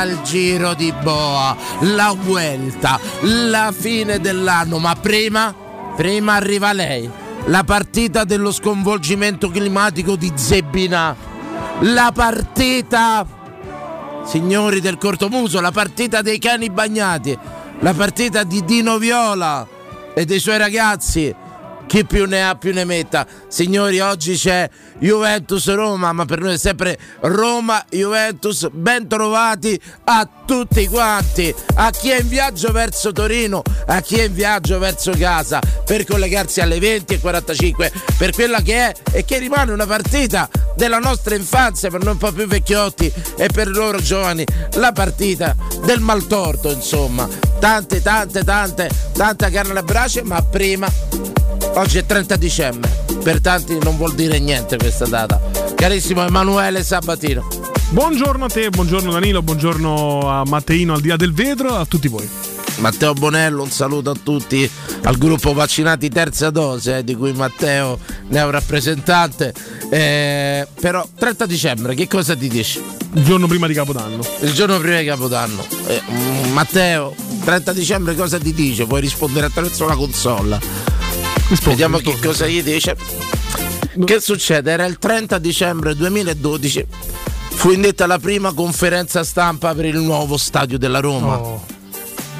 al giro di boa, la vuelta, la fine dell'anno, ma prima, prima arriva lei, la partita dello sconvolgimento climatico di Zebbina, la partita, signori del cortomuso, la partita dei cani bagnati, la partita di Dino Viola e dei suoi ragazzi. Chi più ne ha più ne metta. Signori, oggi c'è Juventus-Roma, ma per noi è sempre Roma-Juventus. Ben trovati a tutti quanti, a chi è in viaggio verso Torino, a chi è in viaggio verso casa, per collegarsi alle 20.45, per quella che è e che rimane una partita della nostra infanzia, per noi un po' più vecchiotti e per loro giovani, la partita del maltorto, insomma. Tante, tante, tante, tante carne alle brace, ma prima Oggi è 30 dicembre, per tanti non vuol dire niente questa data. Carissimo Emanuele Sabatino. Buongiorno a te, buongiorno Danilo, buongiorno a Matteino al di là del vetro, a tutti voi. Matteo Bonello, un saluto a tutti, al gruppo vaccinati terza dose, eh, di cui Matteo ne è un rappresentante. Eh, però 30 dicembre, che cosa ti dici? Il giorno prima di Capodanno. Il giorno prima di Capodanno. Eh, Matteo, 30 dicembre cosa ti dice? Puoi rispondere attraverso la console. Rispondi, Vediamo rispondi. che cosa gli dice. Che succede? Era il 30 dicembre 2012. Fu indetta la prima conferenza stampa per il nuovo stadio della Roma. Oh.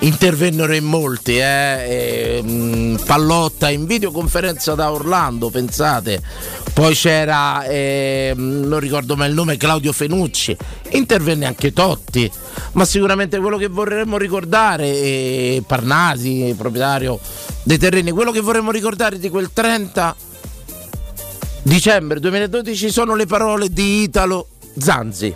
Intervennero in molti, eh, e, mh, Pallotta in videoconferenza da Orlando, pensate. Poi c'era, eh, non ricordo mai il nome, Claudio Fenucci. Intervenne anche Totti. Ma sicuramente quello che vorremmo ricordare, eh, Parnasi, proprietario dei terreni, quello che vorremmo ricordare di quel 30 dicembre 2012 sono le parole di Italo Zanzi.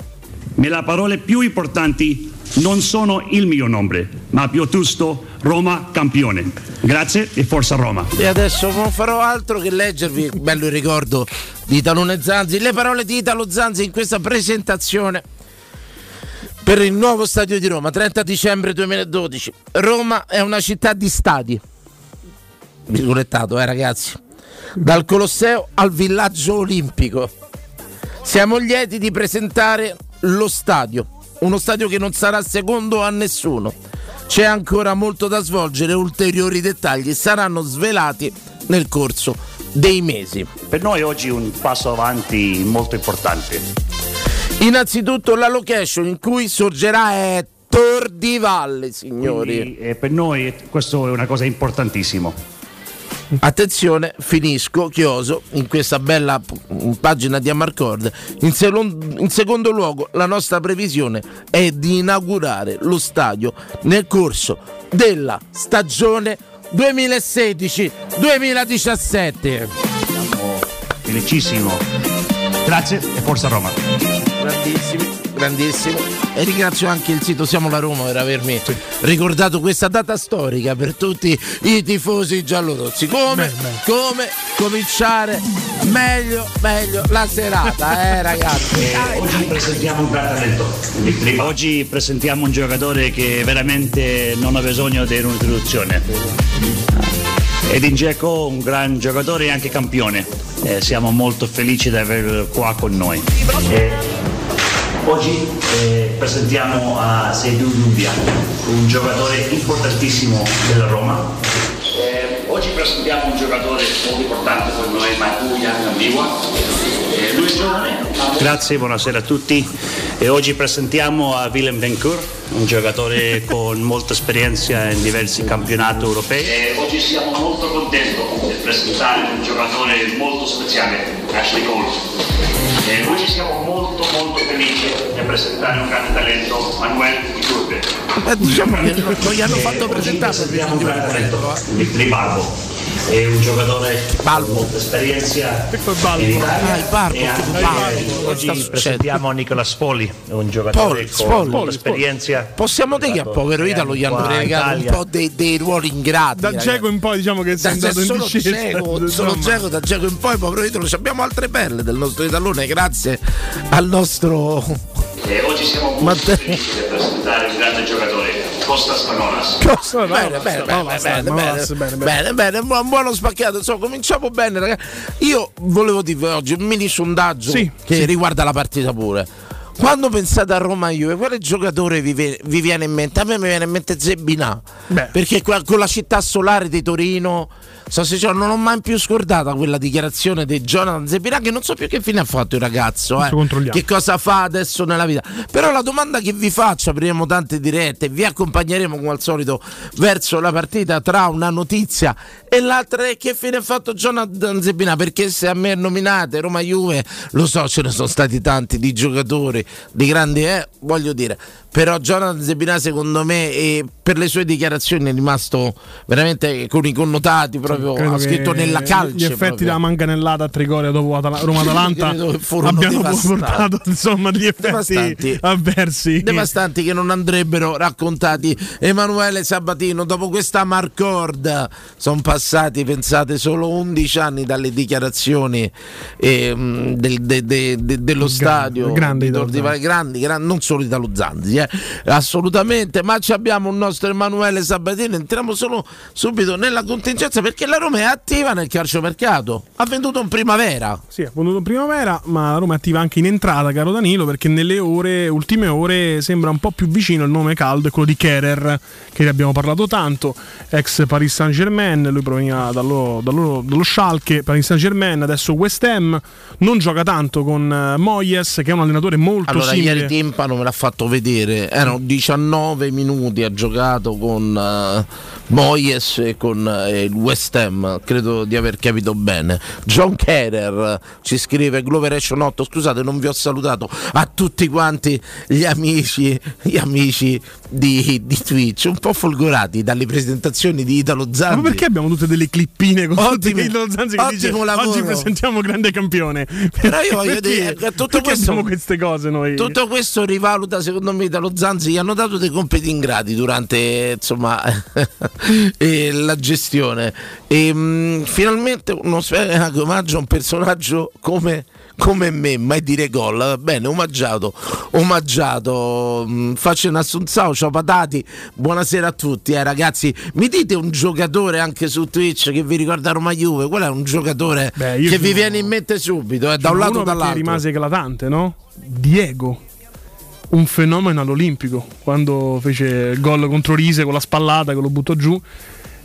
Ma le parole più importanti non sono il mio nome, ma piuttosto Roma campione. Grazie e forza Roma. E adesso non farò altro che leggervi, bello il ricordo di Talone Zanzi, le parole di Italo Zanzi in questa presentazione per il nuovo stadio di Roma, 30 dicembre 2012. Roma è una città di stadi. Virgolettato, eh ragazzi. Dal Colosseo al villaggio olimpico. Siamo lieti di presentare lo stadio, uno stadio che non sarà secondo a nessuno. C'è ancora molto da svolgere, ulteriori dettagli saranno svelati nel corso dei mesi. Per noi oggi un passo avanti molto importante. Innanzitutto la location in cui sorgerà è Tor di Valle, signori. Quindi, eh, per noi questo è una cosa importantissima. Attenzione, finisco, chioso, in questa bella pagina di Amarcord. In, selon- in secondo luogo, la nostra previsione è di inaugurare lo stadio nel corso della stagione 2016-2017. Felicissimo. Grazie e forza Roma. Grandissimi, grandissimo. E ringrazio anche il sito Siamo la Roma per avermi ricordato questa data storica per tutti i tifosi giallorossi. Come, come cominciare meglio, meglio la serata, eh ragazzi. Oggi presentiamo un gran talento. Oggi presentiamo un giocatore che veramente non ha bisogno di un'introduzione. Edin Dzeko, un gran giocatore e anche campione. Eh, siamo molto felici di averlo qua con noi. Eh, oggi eh, presentiamo a Seydou Dumbia, un giocatore importantissimo della Roma. Eh, oggi presentiamo un giocatore molto importante per noi, Makuya Nambiwa. Eh, lui è giovane. Grazie, buonasera a tutti. E oggi presentiamo a Willem Benkur, un giocatore con molta esperienza in diversi campionati europei. oggi siamo molto contenti di presentare un giocatore molto speciale, Ashley Cole. E oggi siamo molto molto felici di presentare un grande talento, Manuel Iturbe. Eh, diciamo che non gli hanno fatto presentare. Un grande talento, di Balbo. È un giocatore Balbo. con molta esperienza Balbo. in Italia. Ah, il Balbo, E anche- Balbo. Oggi presentiamo Nicola Spoli, un giocatore Spoli, con Spoli. molta esperienza. Possiamo dire che a povero Italo gli hanno regalato un po' dei, dei ruoli ingrati. Da. Geco in poi diciamo che Da, sei andato in discesa. Dzeko, solo. Dzeko, da Geco in poi, povero Italo, ci abbiamo altre perle del nostro Italone, grazie al nostro E oggi siamo molto felici di presentare un grande giocatore, Costas Manolas. Bene, bene, bene, bene, bene, bene, bene, bene, buon- buono spacchiato. Insomma, cominciamo bene, ragazzi. Io volevo dire oggi un mini sondaggio Sì, che sì. riguarda la partita pure. Quando pensate a Roma Juve, quale giocatore vi, vi viene in mente? A me mi viene in mente Zebinà. Beh. Perché con la città solare di Torino, so se non ho mai più scordata quella dichiarazione di Jonathan Zebinà, che non so più che fine ha fatto il ragazzo. Eh. Che cosa fa adesso nella vita? Però la domanda che vi faccio, apriremo tante dirette, vi accompagneremo come al solito verso la partita tra una notizia e l'altra è che fine ha fatto Jonathan Zebina? Perché se a me nominate Roma Juve, lo so, ce ne sono stati tanti di giocatori, di grandi, eh, voglio dire. Però Jonathan Zebina secondo me per le sue dichiarazioni è rimasto veramente con i connotati proprio, Credo ha scritto nella calce. Gli effetti proprio. della manganellata a Trigoria dopo Atala- Roma-Atalanta devastanti. portato insomma degli effetti Devastanti. avversi. devastanti che non andrebbero raccontati Emanuele Sabatino dopo questa Marcord sono passati pensate solo 11 anni dalle dichiarazioni ehm, del- de- de- de- dello stadio grande di Italo Tor di Valle, Zanzi. grandi, gran- non solo Italo Zanzi eh, assolutamente ma ci abbiamo un nostro Emanuele Sabatino entriamo solo subito nella contingenza perché la Roma è attiva nel calciomercato ha venduto in primavera Sì, ha venduto in primavera, ma la Roma è attiva anche in entrata, caro Danilo, perché nelle ore, ultime ore sembra un po' più vicino il nome caldo, è quello di Kerer, che ne abbiamo parlato tanto, ex Paris Saint Germain, lui proveniva dallo, dallo, dallo Schalke, Paris Saint Germain, adesso West Ham, non gioca tanto con eh, Moyes, che è un allenatore molto Allora, simile. ieri Timpano me l'ha fatto vedere, erano 19 minuti, ha giocato con eh, Moyes e con eh, il West Ham, credo di aver capito bene. John Kerer ci scrive Gloveration 8, scusate non vi ho salutato a tutti quanti gli amici, gli amici di, di Twitch, un po' folgorati dalle presentazioni di Italo Zanzi. Ma perché abbiamo tutte delle clippine con Ottimo- i Lilo Zanzi che dice lavoro. oggi presentiamo grande campione? Però io voglio dire tutto questo- queste cose noi. Tutto questo rivaluta secondo me dallo Zanzi, gli hanno dato dei compiti ingrati durante insomma, la gestione e mh, finalmente uno spettacolo omaggio a un personaggio come come me, mai dire gol. Bene, omaggiato, omaggiato. Mm, faccio un assunzao, ciao patati. Buonasera a tutti, eh, ragazzi. Mi dite un giocatore anche su Twitch che vi ricorda Roma Juve? Quello è un giocatore Beh, che vi viene in mente subito, eh, da un lato o dall'altro. rimase eclatante, no? Diego un fenomeno all'Olimpico quando fece il gol contro Rise con la spallata che lo buttò giù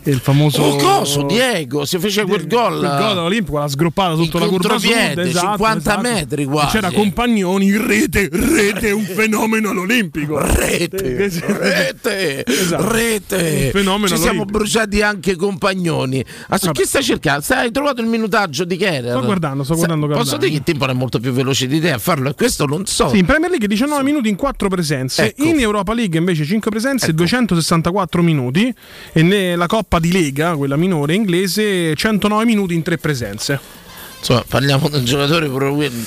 il famoso oh, coso Diego si fece quel gol. quel gol all'Olimpico la sgroppata sotto la curva sud esatto, 50 esatto. metri quasi. c'era Compagnoni rete rete un fenomeno all'Olimpico. Rete rete esatto. rete. Un fenomeno ci siamo bruciati anche Compagnoni. Adesso, chi stai cercando? hai trovato il minutaggio di Keller sto guardando sto guardando Sa, posso dire che il tempo è molto più veloce di te a farlo? E questo non so. Sì, in Premier League 19 sì. minuti in 4 presenze. Ecco. in Europa League invece 5 presenze ecco. 264 minuti. E nella Coppa Coppa di Lega, quella minore inglese, 109 minuti in tre presenze. Insomma, parliamo di un giocatore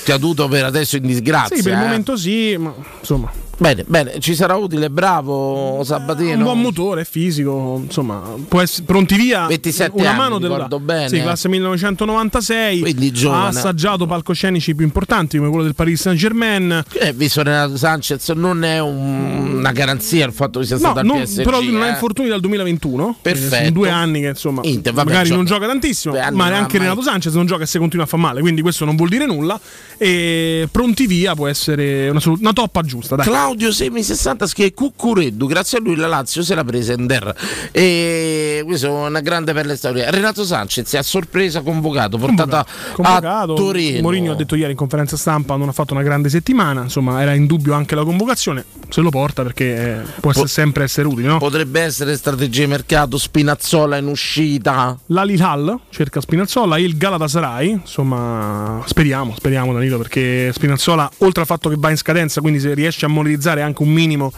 caduto per adesso in disgrazia. Sì, per il eh? momento sì, ma insomma Bene, bene, ci sarà utile, bravo Sabatino. Un buon motore, fisico, insomma, può essere pronti via. 27 una anni, mano della bene. Sì, classe 1996. Quindi giovane. Ha assaggiato palcoscenici più importanti come quello del Paris Saint-Germain. Eh, visto Renato Sanchez non è un, una garanzia il fatto che sia stato no, al PSG. Però non eh. ha infortuni dal 2021. Perfetto. Sono due anni che insomma Inter, vabbè, magari gioca. non gioca tantissimo, ma neanche Renato Sanchez non gioca se continua a far male, quindi questo non vuol dire nulla e pronti via può essere una, una toppa giusta, dai. Claudio Semi 60 che Cuccureddu, grazie a lui la Lazio se la prese in der. E questa è una grande bella storia. Renato Sanchez a sorpresa convocato, portato convocato. a Torino. Mourinho ha detto ieri in conferenza stampa non ha fatto una grande settimana, insomma era in dubbio anche la convocazione, se lo porta perché può essere, sempre essere utile. No? Potrebbe essere strategia di mercato, Spinazzola in uscita. L'Alilal cerca Spinazzola, il Galatasaray, insomma speriamo, speriamo Danilo perché Spinazzola oltre al fatto che va in scadenza, quindi se riesce a monetizzare anche un minimo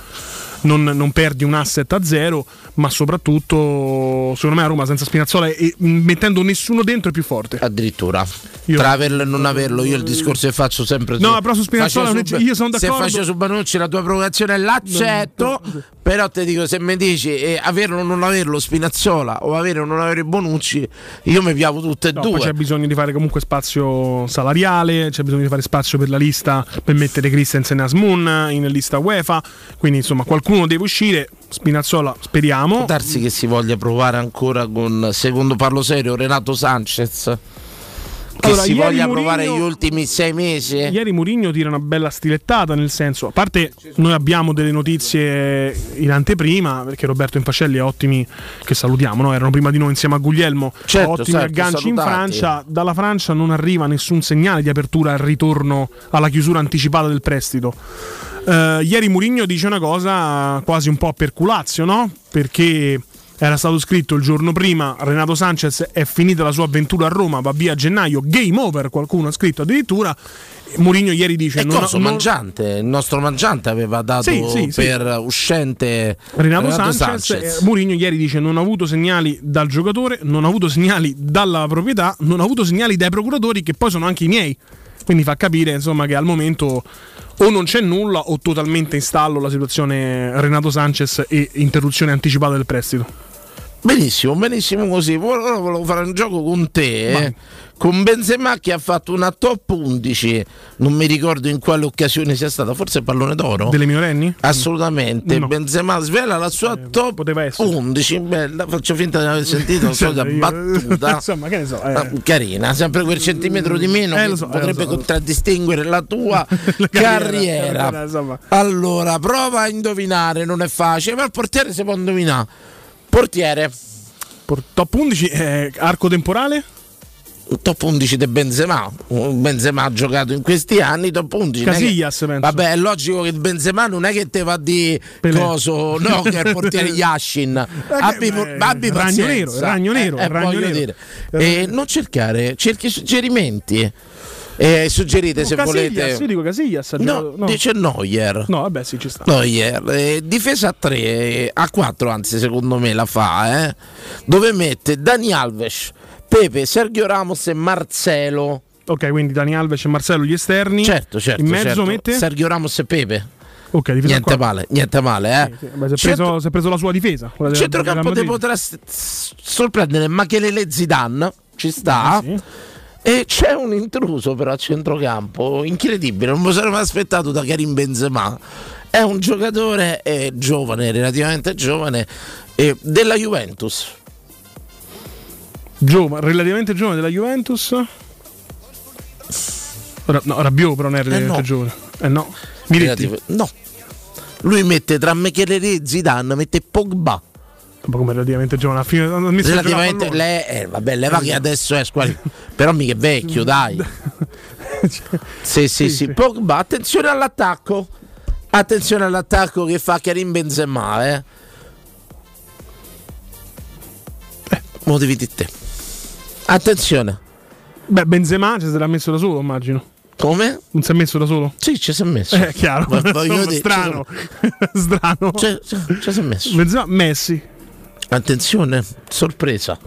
non, non, perdi un asset a zero, ma soprattutto secondo me a Roma senza Spinazzola e mettendo nessuno dentro è più forte. Addirittura. Io, Tra averlo e non averlo, io il discorso che faccio sempre No, però su Spinazzola su, io sono d'accordo. Se faccio su Banucci la tua provocazione l'accetto, no, però ti dico se mi dici eh, averlo o non averlo Spinazzola o avere o non avere Bonucci, io mi piavo tutte e due. c'è bisogno di fare comunque spazio salariale, c'è bisogno di fare spazio per la lista per mettere Christensen e Asmun in lista UEFA, quindi insomma qualcuno qualcuno deve uscire. Spinazzola, speriamo. Può darsi che si voglia provare ancora con, secondo parlo serio, Renato Sanchez. Che allora, si voglia Murigno, provare gli ultimi sei mesi. Ieri Murigno tira una bella stilettata, nel senso, a parte noi abbiamo delle notizie in anteprima, perché Roberto Infascelli è ottimi, che salutiamo, no? erano prima di noi insieme a Guglielmo, certo, ottimi certo, agganci salutati. in Francia. Dalla Francia non arriva nessun segnale di apertura al ritorno alla chiusura anticipata del prestito. Uh, ieri Murigno dice una cosa quasi un po' per culazio, no? Perché era stato scritto il giorno prima Renato Sanchez è finita la sua avventura a Roma, va via a gennaio, game over, qualcuno ha scritto addirittura. Mourinho ieri dice: non, non... Mangiante, il nostro mangiante aveva dato sì, sì, per sì. uscente Renato, Renato Sanchez. Sanchez. Mourinho ieri dice: Non ho avuto segnali dal giocatore, non ho avuto segnali dalla proprietà, non ho avuto segnali dai procuratori, che poi sono anche i miei. Quindi fa capire insomma, che al momento o non c'è nulla o totalmente in stallo la situazione Renato Sanchez e interruzione anticipata del prestito. Benissimo, benissimo così. Ora volevo fare un gioco con te. Eh? Con Benzema che ha fatto una top 11, non mi ricordo in quale occasione sia stata, forse pallone d'oro. Delle minorenni? Assolutamente. No. Benzema svela la sua eh, top 11. Bella, faccio finta di aver sentito una battuta. Insomma, che ne so. Eh. Carina, sempre quel centimetro di meno eh, so, eh, potrebbe so. contraddistinguere la tua la carriera. carriera. Allora, prova a indovinare, non è facile, ma il portiere si può indovinare. Portiere. top 11, eh, arco temporale? Top 11 di Benzema. Benzema ha giocato in questi anni, top 11. Casillas, che, vabbè, è logico che Benzema non è che te va di Pelé. coso, no, che è il portiere Yashin. abbi, beh, abbi ragno nero, ragno nero, eh, ragno nero. Dire. Eh, non cercare, cerchi suggerimenti. Eh, suggerite no, se Casillas, volete. Io dico Casillas. No, no, dice Neuer. No, vabbè, sì, ci sta. Neuer. Eh, difesa a 3, a 4 anzi, secondo me la fa, eh, dove mette Dani Alves, Pepe, Sergio Ramos e Marcelo. Ok, quindi Dani Alves e Marcello gli esterni. Certo, certo. In mezzo certo. mette? Sergio Ramos e Pepe. Ok, difesa Niente qua. male, niente male, eh. Sì, sì, beh, si, è Centro- preso, si è preso la sua difesa. quella del- centrocampo ti potrà s- s- sorprendere Machelele Zidane, ci sta. Sì. E c'è un intruso però a centrocampo, incredibile, non mi sarei mai aspettato da Karim Benzema. È un giocatore eh, giovane, relativamente giovane, eh, della Juventus. Giovane, relativamente giovane della Juventus. Ora, no, Rabiot però non è relativamente no. giovane. Eh no. Miretti. Relativ- no. Lui mette tra Machelele e Zidane, mette Pogba. Un po' come relativamente giovane. Fine, Relativamente lei, eh, vabbè, leva che adesso è squali- però mica è vecchio, dai. Sì, sì, sì, sì. Pogba, attenzione all'attacco. Attenzione all'attacco che fa Karim Benzema, eh. Eh, mo devi di te. Attenzione. Beh, Benzema ci sarà messo da solo, immagino. Come? Non si è messo da solo? Sì, ci si è messo. Eh, chiaro. Ma Insomma, dire, strano. strano. Ci si è messo. Benzema, Messi. Attenzione, sorpresa.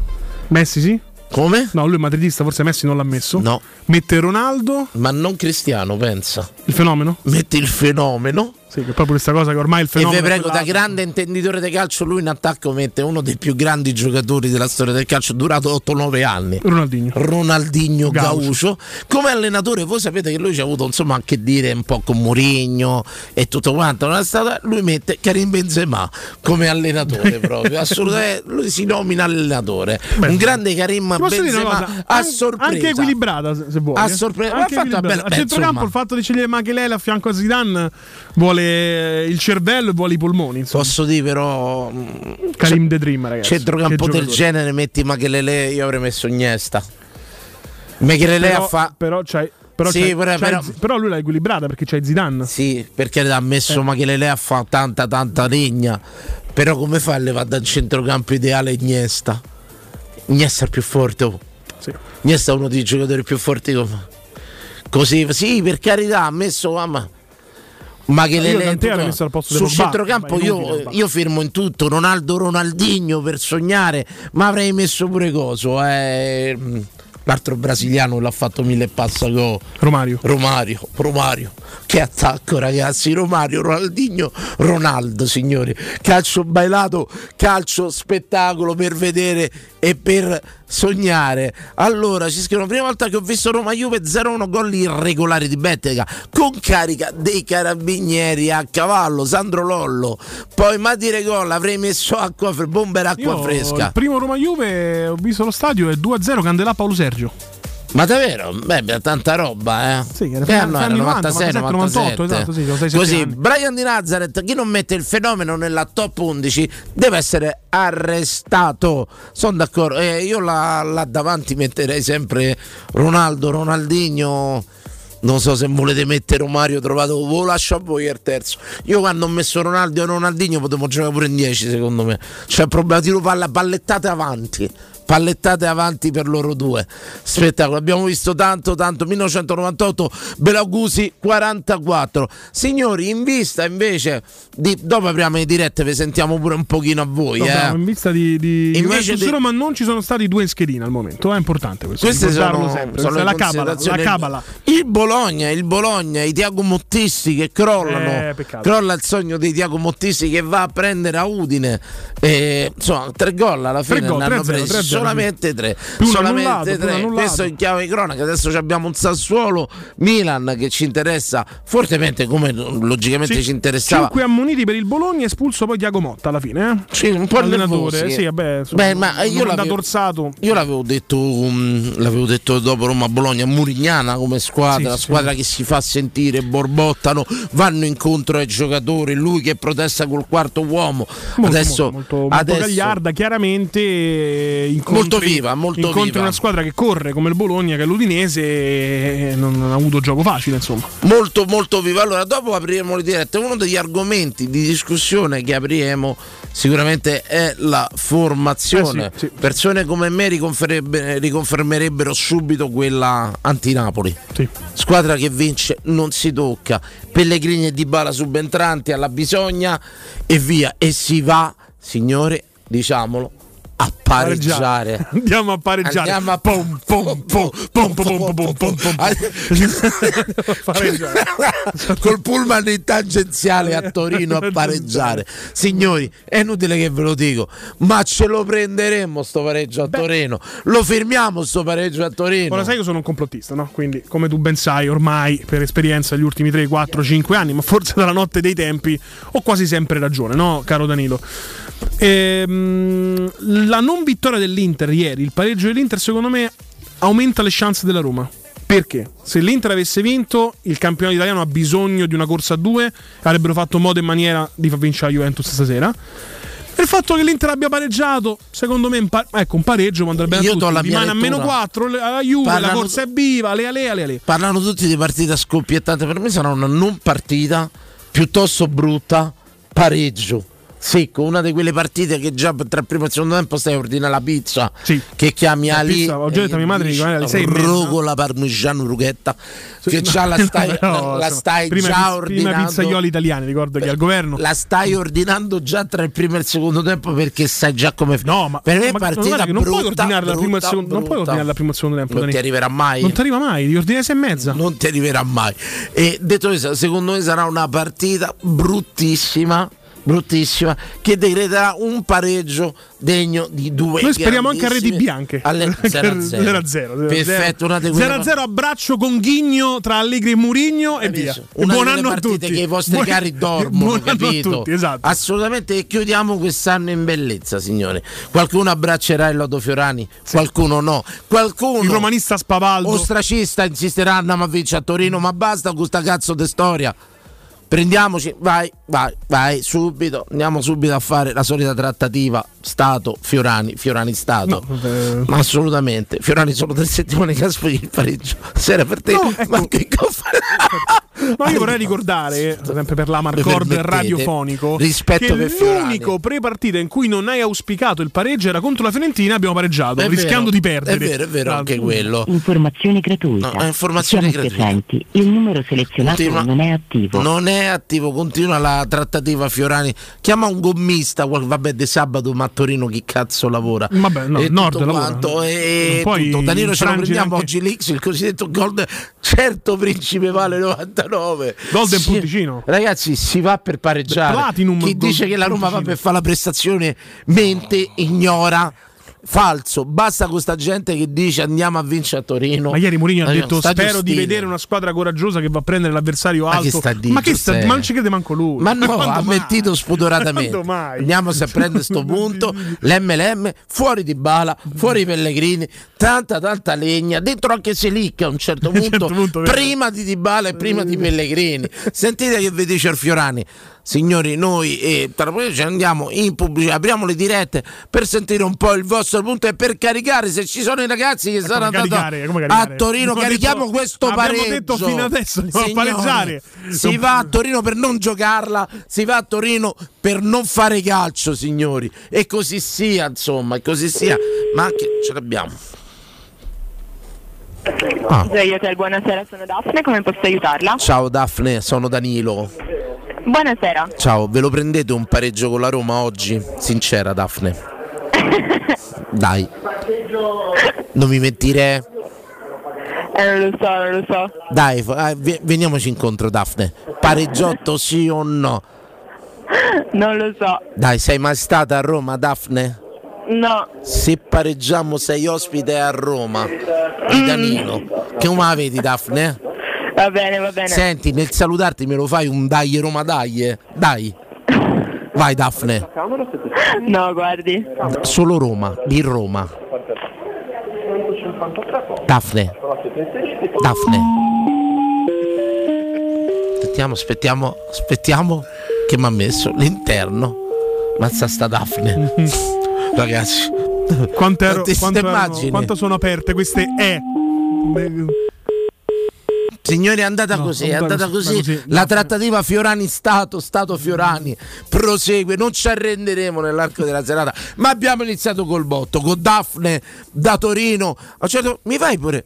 Messi sì? Come? No, lui è madridista, forse Messi non l'ha messo. No, Mette Ronaldo, ma non Cristiano, pensa. il fenomeno. Metti il fenomeno. Sì, che proprio questa cosa che ormai il E fenomeno. vi è prego, da grande intenditore di calcio, lui in attacco mette uno dei più grandi giocatori della storia del calcio, durato 8-9 anni. Ronaldinho. Ronaldinho Gaucho. Gaucho come allenatore voi sapete che lui ci ha avuto insomma a che dire un po' con Mourinho e tutto quanto non è stato lui mette Karim Benzema come allenatore proprio assolutamente lui si nomina allenatore Beh, un grande Karim Benzema cosa? a sorpresa Anche equilibrata, se vuoi. A eh. sorpresa. Bella- A centrocampo insomma. il fatto di scegliere Machelele a fianco a Zidane vuole il cervello e vuole i polmoni. Insomma. posso dire però Karim The Dream, ragazzi. centrocampo del genere metti Machelele io avrei messo Iniesta Machelele Però, a fa però, c'hai, però, Sì, però- però- però lui l'ha equilibrata perché c'hai Zidane. Sì, perché ha messo Eh. Machelele a fa tanta tanta legna. Però come fa a levare dal centrocampo ideale Iniesta? Iniesta è il più forte. oh. Sì. Iniesta è uno dei giocatori più forti. Così, sì, per carità, ha messo mamma. Ma che le messo al posto di sul centrocampo io, io firmo in tutto Ronaldo Ronaldinho per sognare ma avrei messo pure coso eh, l'altro brasiliano l'ha fatto mille passa go Romario. Romario, Romario, che attacco ragazzi, Romario, Ronaldinho, Ronaldo signori, calcio bailato, calcio spettacolo per vedere e per sognare. Allora ci scrivono, prima volta che ho visto Roma Juve 0-1 gol irregolari di Bettega con carica dei carabinieri a cavallo, Sandro Lollo, poi ma dire gol avrei messo acqua, bomber acqua Io, fresca. Il primo Roma Juve, ho visto lo stadio, è 2-0 Candelà Paolo Sergio. Ma davvero? Beh, tanta roba, eh. Sì, era che anno era? anni 96, 97, 97. esatto, sì, Così, anni. Brian di Nazareth, chi non mette il fenomeno nella top 11 deve essere arrestato. Sono d'accordo. Eh, io là, là davanti metterei sempre Ronaldo, Ronaldinho. Non so se volete mettere Romario trovato, lo lascio a voi il terzo. Io quando ho messo Ronaldo e Ronaldinho potevo giocare pure in 10 secondo me. C'è il problema, tiro palla, pallettate avanti. Pallettate avanti per loro due. Spettacolo, abbiamo visto tanto, tanto. 1998, Belaugusi 44. Signori, in vista invece di. Dopo apriamo le dirette, vi sentiamo pure un pochino a voi. No, eh. in vista di, di Invece di- Roma non ci sono stati due in schedina al momento, è importante questo. Queste sono, sempre. sono Questa le è la cabala, la cabala. Il Bologna, il Bologna, i Tiago Mottisti che crollano. Eh. Crolla il sogno dei Tiago Mottisti che va a prendere a Udine. E, insomma, tre gol alla Tre fine gol, ne hanno 3-0, presi 3-0, solamente tre. Più solamente tre. Questo in chiave di cronaca. Adesso abbiamo un Sassuolo Milan che ci interessa fortemente, come logicamente Sì, ci interessava. Cinque ammoniti per il Bologna, espulso poi Diago Motta alla fine. Eh? Sì, un po' Allenatore, nervosi. sì, vabbè, Beh, ma io l'avevo, io l'avevo detto, um, l'avevo detto dopo Roma-Bologna, Murignana come squadra, Sì, sì, squadra che si fa sentire, borbottano, vanno incontro ai giocatori, lui che protesta col quarto uomo. Molto, adesso, molto, molto, molto adesso gagliarda, chiaramente eh, incontri, Molto viva, molto incontri viva. una squadra che corre come il Bologna, che è l'Udinese, non, ha avuto gioco facile, insomma. molto molto viva. Allora, dopo apriremo le dirette. Uno degli argomenti di discussione che apriremo sicuramente è la formazione. Eh sì, sì. Persone come me riconfermerebbe- riconfermerebbero subito quella anti-Napoli. Sì. Squadra che vince non si tocca. Pellegrini e Dybala subentranti alla bisogna e via. E si va, signore, diciamolo, a pareggiare. Andiamo a pareggiare. Andiamo a pom pom pom pom pom pom pom pom. Col pullman in tangenziale a Torino a pareggiare. Signori, è inutile che ve lo dico, ma ce lo prenderemo sto pareggio a Torino. Lo firmiamo sto pareggio a Torino. Ora sai che sono un complottista, no? Quindi, come tu ben sai, ormai per esperienza degli ultimi 3, 4, 5 anni, ma forse dalla notte dei tempi, ho quasi sempre ragione, no, caro Danilo? Ehm, la non vittoria dell'Inter ieri, il pareggio dell'Inter, secondo me, aumenta le chance della Roma. Perché? Se l'Inter avesse vinto, il campionato italiano ha bisogno di una corsa a due, avrebbero fatto modo e maniera di far vincere la Juventus stasera. E il fatto che l'Inter abbia pareggiato, secondo me, un pa- ecco, un pareggio manderebbe a Io tutti. la Rimane a meno lettura. 4 alla Juve, la Parlano- corsa è viva, le ale, ale, ale. Parlano tutti di partita scoppiettante, per me sarà una non partita piuttosto brutta, pareggio. Secco, una di quelle partite che già tra il primo e il secondo tempo stai a ordinare la pizza Sì. che chiami La Ali pizza, ho già detto a mia madre che alle sei e mezza. rogola parmigiano rughetta che già la stai, No, la stai prima, già ordinando prima pizzaioli italiani, ricordo che al governo. la stai ordinando già tra il primo e il secondo tempo perché sai già come No, ma, per me è ma partita che non puoi brutta, ordinare la prima e secondo, non puoi brutta. ordinare la prima e secondo tempo. non Dani. ti arriverà mai Non ti arriva mai, ordinare sei e mezza. non ti arriverà mai. E detto questo, secondo me sarà una partita bruttissima. Bruttissima che decreterà un pareggio degno di due. Noi speriamo anche a reti bianche. Alle 0-0. Perfetto, una di quelle 0-0 abbraccio con Ghigno tra Allegri e Murigno e via. Una buon anno a tutti. che i vostri Buon- cari dormono, capito? tutti, esatto. Assolutamente e chiudiamo quest'anno in bellezza, signore. Qualcuno abbraccerà il Lodo Fiorani, qualcuno no. Qualcuno Il romanista Spavaldo. ostracista insisterà andiamo a vincere a Torino, ma basta con questa cazzo di storia. Prendiamoci, vai, vai, vai, subito, andiamo subito a fare la solita trattativa Stato, Fiorani, Fiorani Stato. No, eh, Ma assolutamente, Fiorani sono tre settimane che ha sfogli il pareggio. Se era per te, No, ecco. ma che cosa No, io vorrei ricordare, sempre per Mi l'Amarcord radiofonico, Rispetto che l'unico pre-partita in cui non hai auspicato il pareggio era contro la Fiorentina abbiamo pareggiato, È rischiando vero, di perdere. È vero, è vero, anche quello. Informazioni gratuite. No, informazione gratuita. presenti. Il numero selezionato Continua- non è attivo. Non è attivo, continua la trattativa Fiorani. Chiama un gommista, vabbè, di sabato, ma a Torino chi cazzo lavora? Vabbè, no, e Nord lavora. quanto, e puoi tutto. Danilo ce lo prendiamo anche- oggi l'X, il cosiddetto Gold. Certo, principe vale 99. Golden Sì. punticino. Ragazzi, si va per pareggiare. Platinum Chi Gold dice che la Roma va per fare la prestazione mente, ignora. Falso, basta con sta gente che dice andiamo a vincere a Torino. Ma ieri Mourinho ha detto spero di ostile." vedere una squadra coraggiosa che va a prendere l'avversario Ma che alto. sta dire, ma che sta, ma non ci crede manco lui. Ma no, quando ha mai? mentito spudoratamente. Andiamo se a prendere sto punto. L'MLM, fuori di Bala, fuori i Pellegrini, tanta tanta legna, dentro anche Selic a un certo punto, certo punto, prima di Dybala e prima di Pellegrini. Sentite che vi dice il Fiorani. Signori, noi eh, tra poco ci andiamo in pubblicità, apriamo le dirette per sentire un po' il vostro punto e per caricare se ci sono i ragazzi che saranno andati a? Torino, Abbiamo carichiamo detto- questo abbiamo pareggio. detto fino adesso Signori, pareggiare. Si va a Torino per non giocarla, si va a Torino per non fare calcio, signori. E così sia, insomma, e così sia. Ma anche ce l'abbiamo. Ah. Buonasera, sono Daphne, come posso aiutarla? Ciao Daphne, sono Danilo. Buonasera. Ciao, ve lo prendete un pareggio con la Roma oggi? Sincera Daphne. Dai. Non mi mentire. Eh, non lo so, non lo so. Dai, eh, veniamoci incontro Daphne. Pareggiotto sì o no? Non lo so. Dai, sei mai stata a Roma Daphne? No. Se pareggiamo sei ospite a Roma di Danilo. Che la vedi Daphne? Va bene, va bene. Senti, nel salutarti me lo fai un dai Roma dai? eh? Dai. Vai Daphne. No, guardi. Solo Roma, di Roma. Daphne. Daphne. Aspettiamo, aspettiamo, aspettiamo che mi ha messo l'interno. Mazza sta Daphne. Ragazzi. Quanto, ero, Quante quanto, erano- immagini? quanto sono aperte queste E? Signori, è andata No, così, è andata così, così. La trattativa Fiorani-Stato, Stato-Fiorani prosegue, non ci arrenderemo nell'arco della serata. Ma abbiamo iniziato col botto, con Daphne da Torino. Certo- mi fai pure.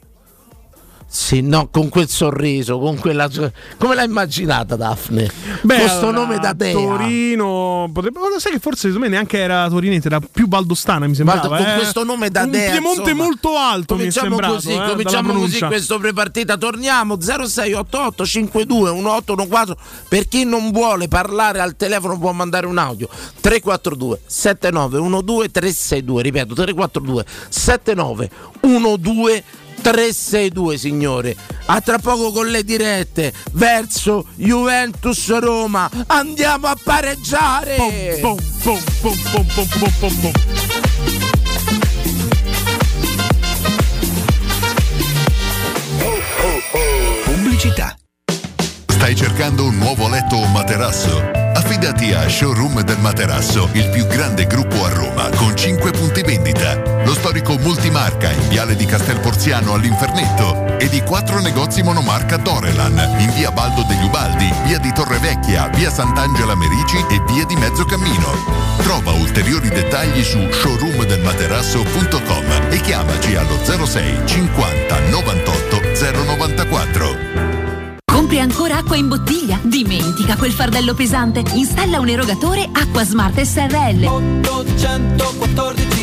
Sì, no, con quel sorriso, con quella. Come l'hai immaginata, Daphne? Beh, con sto allora, nome da te. Torino, potrebbe, ma sai che forse me neanche era torinese, era più valdostana, mi sembrava. Guarda, con eh. questo nome da dea, Piemonte insomma. molto alto mi Cominciamo sembrato. così, eh, cominciamo così pronuncia. questo prepartita. Torniamo 0688 52 1814. Per chi non vuole parlare al telefono può mandare un audio 342 7912 362. Ripeto 342 7912 362 signore a tra poco con le dirette verso Juventus Roma andiamo a pareggiare pom, pom, pom. Pubblicità. Stai cercando un nuovo letto o materasso? Affidati a Showroom del Materasso, il più grande gruppo a Roma, con 5 punti vendita. Lo storico multimarca in Viale di Castel Porziano all'Infernetto e di 4 negozi monomarca Dorelan in Via Baldo degli Ubaldi, Via di Torrevecchia, Via Sant'Angela Merici e Via di Mezzocammino. Trova ulteriori dettagli su showroomdelmaterasso.com e chiamaci allo 06 50 98 094. Compri ancora acqua in bottiglia? Dimentica quel fardello pesante. Installa un erogatore Acqua Smart SRL. 814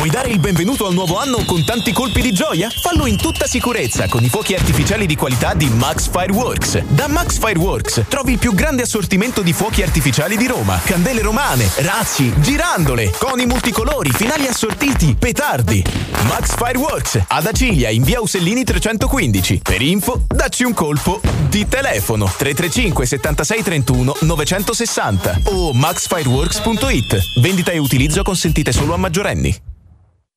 Vuoi dare il benvenuto al nuovo anno con tanti colpi di gioia? Fallo in tutta sicurezza con i fuochi artificiali di qualità di Max Fireworks. Da Max Fireworks trovi il più grande assortimento di fuochi artificiali di Roma, candele romane, razzi, girandole, coni multicolori, finali assortiti, petardi. Max Fireworks ad Acilia in via Usellini 315. Per info, dacci un colpo di telefono 335 76 31 960 o maxfireworks.it. Vendita e utilizzo consentite solo a maggiorenni.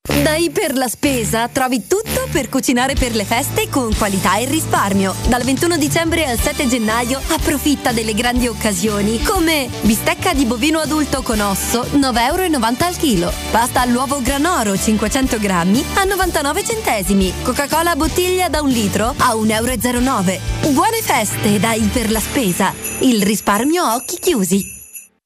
Da Iper la Spesa trovi tutto per cucinare per le feste con qualità e risparmio. Dal 21 dicembre al 7 gennaio approfitta delle grandi occasioni come bistecca di bovino adulto con osso 9,90 euro al chilo, pasta all'uovo granoro 500 grammi a 99 centesimi, Coca-Cola bottiglia da un litro a 1,09 euro. Buone feste da Iper la Spesa, il risparmio a occhi chiusi.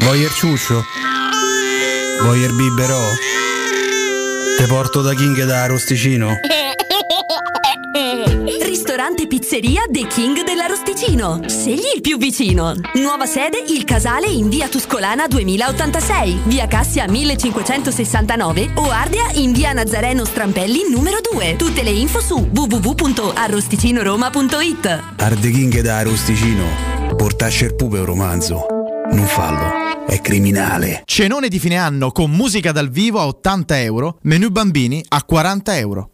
Voyer ciuscio? Voyer biberò? Te porto da King da Arosticino? Ristorante Pizzeria The King dell'Arosticino. Scegli il più vicino. Nuova sede Il Casale in via Tuscolana 2086, via Cassia 1569 o Ardea in via Nazareno Strampelli numero 2. Tutte le info su www.arrosticinoroma.it. Arde King da Arosticino. Portasce il pupe un romanzo. Non fallo, è criminale. Cenone di fine anno con musica dal vivo a 80 euro, menù bambini a 40 euro.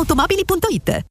ValentinoAutomobili.it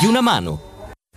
di una mano.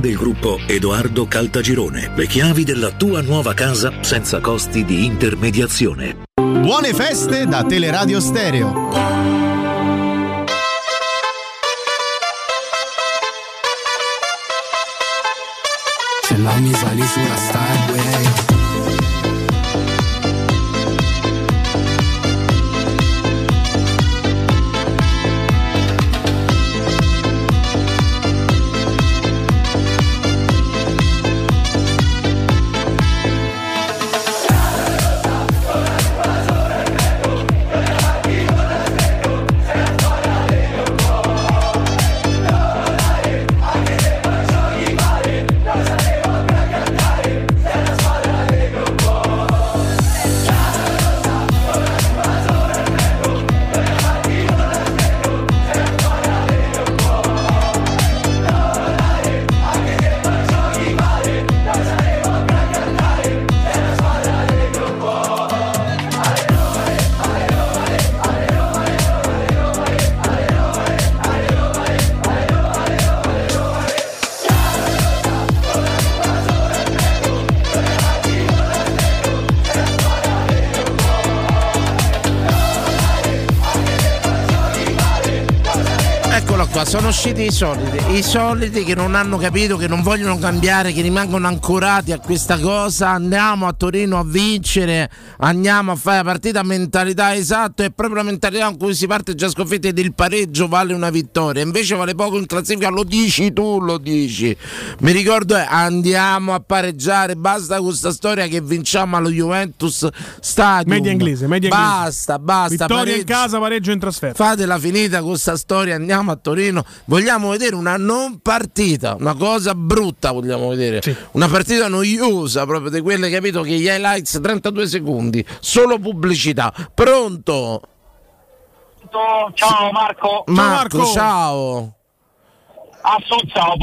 del gruppo Edoardo Caltagirone. Le chiavi della tua nuova casa senza costi di intermediazione. Buone feste da Teleradio Stereo. Ce l'ho mi sali sulla Starway usciti i soliti, i soliti che non hanno capito, che non vogliono cambiare, che rimangono ancorati a questa cosa. Andiamo a Torino a vincere, andiamo a fare la partita mentalità esatto, è proprio la mentalità con cui si parte già sconfitti ed il pareggio vale una vittoria. Invece vale poco in classifica, lo dici tu, lo dici. Mi ricordo eh, andiamo a pareggiare, basta con questa storia che vinciamo allo Juventus Stadium. Media inglese, media inglese. basta, basta. Vittoria in pareggio. casa, pareggio in trasferta. Fatela finita con questa storia, andiamo a Torino. Vogliamo vedere una non partita, una cosa brutta vogliamo vedere. Una partita noiosa, proprio di quelle, capito, che gli highlights 32 secondi, solo pubblicità. Pronto? Ciao Marco. Marco, ciao. Assunzao, popporo. Assunzao,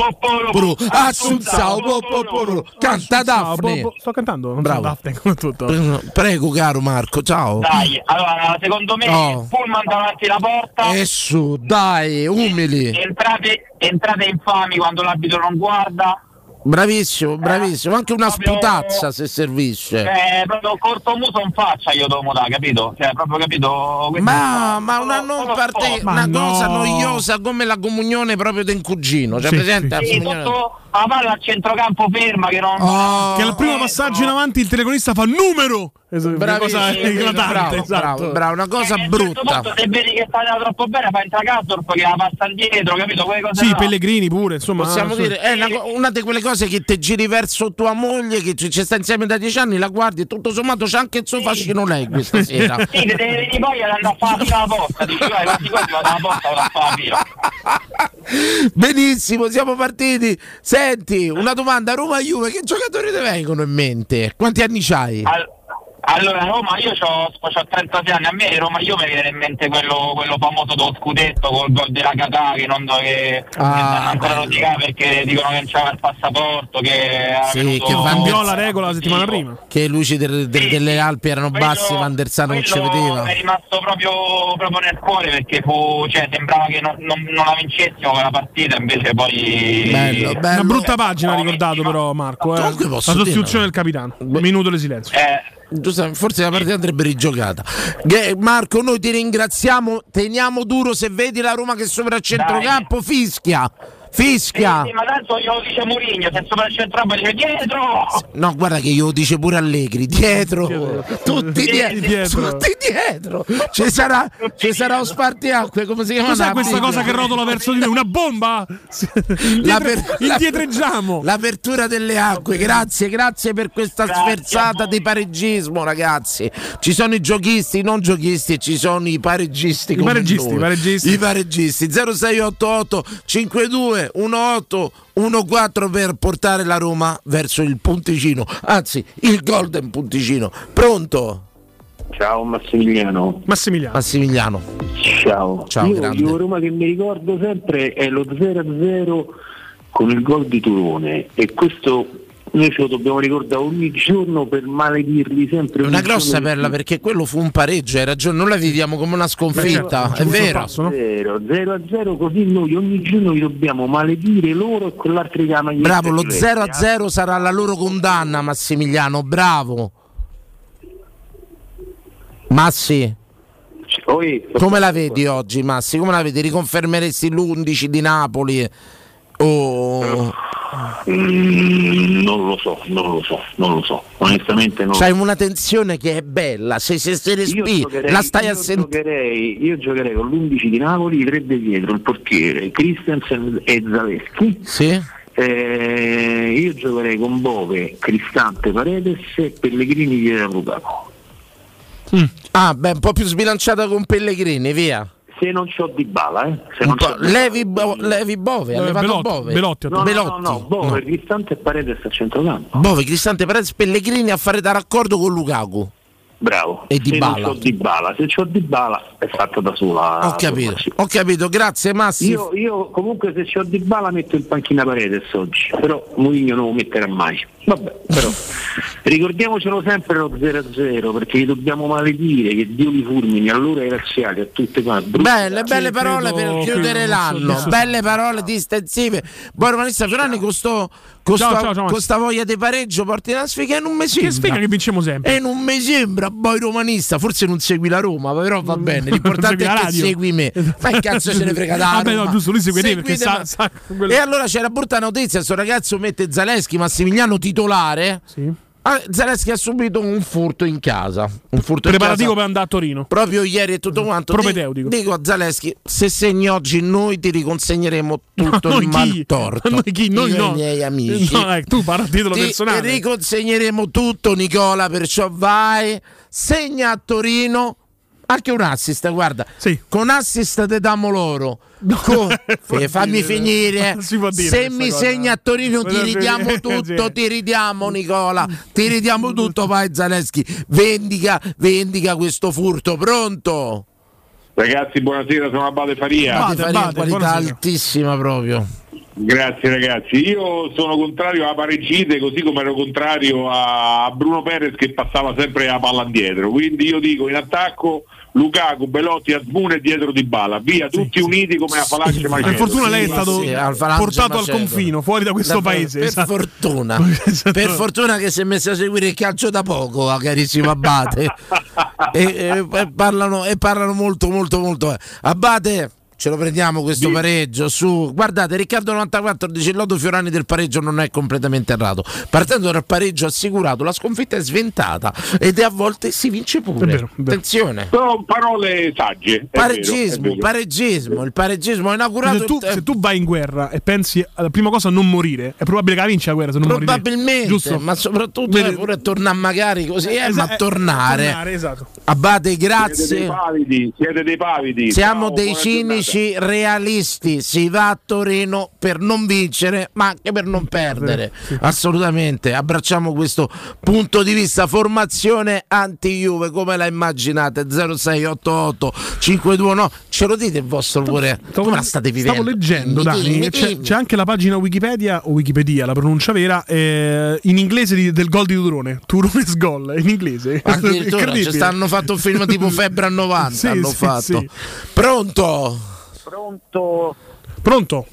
po, po, poro. Canta Daphne. Sto cantando, non Bravo. Daphne come tutto. Prego, caro Marco, ciao. Dai, allora secondo me Oh. Pullman davanti alla porta. E su, dai, umili. Entrate, entrate infami quando l'arbitro non guarda. Bravissimo, bravissimo. Anche una sputazza se servisce. Cioè, proprio corto muso in faccia io devo dare, capito? Cioè, proprio capito? Ma, ma una non Ma una no. cosa noiosa come la comunione proprio del cugino. Cioè, Sì, presente sì, la comunione? sotto la palla a centrocampo ferma che non. Oh. che al primo passaggio in avanti il telecronista fa numero. Esatto, Una cosa Bravissimo, eclatante, bravo, esatto. bravo, bravo, una cosa brutta. Punto, se vedi che sta andando troppo bene, fa entrare Castorp che la passa indietro, capito? Quelle cose Sì, là. Pellegrini pure, insomma. Possiamo ah, dire, è una, una di quelle cose che ti giri verso tua moglie che ci, ci sta insieme da dieci anni, la guardi e tutto sommato c'è anche il suo fascino lei questa sera. Sì, te devi venire poi ad andare a fare la fila alla porta. Dici, vai, quanti vado alla porta vado a fare la. Benissimo, siamo partiti. Senti, una domanda, Roma Juve, che giocatori ti vengono in mente? Quanti anni c'hai? Al- Allora, Roma, io ho 36 anni, a me Roma io mi viene in mente quello, quello famoso dello scudetto col gol della Catà che non do che Ah, ancora rosicare perché dicono che non c'era il passaporto, che era Sì, che Van Cambiò la regola la settimana prima. Che i luci del- del- delle Alpi erano bassi, Van der Sar non ci Quello vedeva. è rimasto proprio, proprio nel cuore perché fu, cioè, sembrava che non, non, non la vincessimo quella partita, invece poi Bello, bello. Una brutta pagina ha ricordato però Marco. Eh. La sostituzione dire- del capitano. Un minuto di silenzio. Eh, forse la partita andrebbe rigiocata. Marco, noi ti ringraziamo. Teniamo duro se vedi la Roma che sopra il centrocampo, fischia. Fischia. Sì, ma tanto glielo dice Mourinho, se sopra il centrale dice dietro! No, guarda che io lo dice pure Allegri, dietro, tutti dietro, Dietro. tutti dietro. Ci sarà, ci sarà un spartiacque, come si chiama? Cos'è questa cosa che rotola verso di noi? Una bomba? Indietro- indietreggiamo. L'apertura delle acque, grazie, grazie per questa sferzata di pareggismo, ragazzi. Ci sono i giochisti, i non giochisti, e ci sono i pareggisti. I pareggisti, i pareggisti. I pareggisti. 0688 52 18 14 per portare la Roma verso il punticino, anzi il golden punticino. Pronto? Ciao Massimiliano. Massimiliano. Massimiliano. Ciao. Ciao, Io grande. io Roma che mi ricordo sempre è lo 0-0 con il gol di Turone e questo noi ce lo dobbiamo ricordare ogni giorno per maledirli sempre. È una grossa perla perché quello fu un pareggio, hai ragione, noi la viviamo come una sconfitta, è vero. 0 a 0 così noi ogni giorno li dobbiamo maledire loro e quell'altro che ama Bravo, lo 0 a 0 sarà la loro condanna, Massimiliano, bravo. Massi, come la vedi oggi, Massi? Come la vedi? Riconfermeresti l'11 di Napoli? O Mm, non lo so, non lo so, non lo so. Onestamente non c'hai una tensione che è bella, se, se, se Io respiri, giocherei- la stai a io sentire. giocherei, io giocherei con l'11 di Napoli, i tre di dietro, il portiere, Christensen e Zaleschi. Sì. Eh, io giocherei con Bove, Cristante, Paredes e Pellegrini dietro Lukaku. Ah, beh, un po' più sbilanciata con Pellegrini, via. Se non c'ho di bala, eh. Se non c'ho. Levi, Bo- Levi Bove, ha Eh, levato Belotti, Bove. Belotti, no, no, Belotti. no, no, Bove, No. Cristante e Paredes a centrocampo. Bove, Cristante Perez, Pellegrini a fare da raccordo con Lukaku. Bravo. E se Dybala. non c'ho di bala, se c'ho di bala è fatta da sola. Ho capito, ho capito, grazie Massi. Io, io comunque se c'ho di bala metto in panchina Paredes oggi, però Mourinho non lo metterà mai. Vabbè, però ricordiamocelo sempre lo 0-0 perché li dobbiamo maledire, che Dio li fulmini, allora ai razziali, a tutte quante. Belle, belle parole per chiudere l'anno, belle parole distensive. Poi Romanista Fiorani con, sto, con, Ciao, sta, ciao, ciao, con Massi. sta voglia di pareggio porti una sfiga e non mi sembra. Che sfiga che vinciamo sempre. E non mi sembra, poi romanista, forse non segui la Roma, però va bene, l'importante è che radio. segui me. Ma che cazzo se ne frega da Vabbè, no, giusto, lui segue te perché sa- sa quello- E allora c'è la brutta notizia, sto ragazzo mette Zaleschi, Massimiliano titolare. Ah, Zaleschi ha subito un furto in casa. Un furto in Preparativo casa. per andare a Torino. Proprio ieri e tutto quanto. Propedeutico. Dico, dico a Zaleschi: se segni oggi, noi ti riconsegneremo tutto Noi il maltorto. Noi chi? Noi Io no. i miei amici. No, eh, tu parla a titolo ti personale. riconsegneremo tutto, Nicola. Perciò vai, segna a Torino. Anche un assist, guarda. Con assist te damo loro. Con- Eh, fammi finire. Non si può dire Se mi cosa. segni a Torino ti ridiamo dire- tutto, ti ridiamo Nicola, ti ridiamo tutto, vai Zaleschi. Vendica, vendica questo furto, pronto? Ragazzi, buonasera, sono Abate Faria. Bate, Faria, qualità altissima proprio. Grazie ragazzi, io sono contrario a Pareggite così come ero contrario a Bruno Perez che passava sempre la palla indietro, quindi io dico in attacco Lukaku, Belotti, Azmune e dietro di Bala, via tutti uniti come la falange Macedo. Per fortuna lei è stato Sì, al portato al Macedo. confino, fuori da questo Da- paese. Per esatto. fortuna, per fortuna che si è messo a seguire il calcio da poco, carissimo Abate. e, e- e parlano, e parlano molto, molto, molto. Abate. Ce lo prendiamo questo pareggio su. Guardate, Riccardo 94 dice il lodo Fiorani del pareggio non è completamente errato. Partendo dal pareggio assicurato, la sconfitta è sventata ed è a volte si vince pure. Attenzione. Sono parole sagge. Pareggismo, vero, vero. pareggismo, il pareggismo è inaugurato. Se tu, se tu vai in guerra e pensi alla prima cosa a non morire, è probabile che la vinci la guerra se non. Probabilmente, Giusto? ma soprattutto Vedi- eh, pure tornare magari così, eh, Esa- ma eh, tornare. tornare, esatto. Abate, Siete dei grazie. pavidi, siete dei pavidi. Siamo Ciao, dei cinici Amici realisti, si va a Torino per non vincere, ma anche per non perdere. Assolutamente. Abbracciamo questo punto di vista. Formazione anti-Juve, come la immaginate? 0688 521. Ce lo dite il vostro pure? Come la state vivendo? Stavo leggendo, Dani, c'è, c'è anche la pagina Wikipedia, o Wikipedia, la pronuncia vera, eh, in inglese di- del gol di Turone. Turone's gol, in inglese. Addirittura ci stanno fatto un film tipo Febbre a 90. Sì, hanno sì, fatto. Pronto? Pronto? Pronto?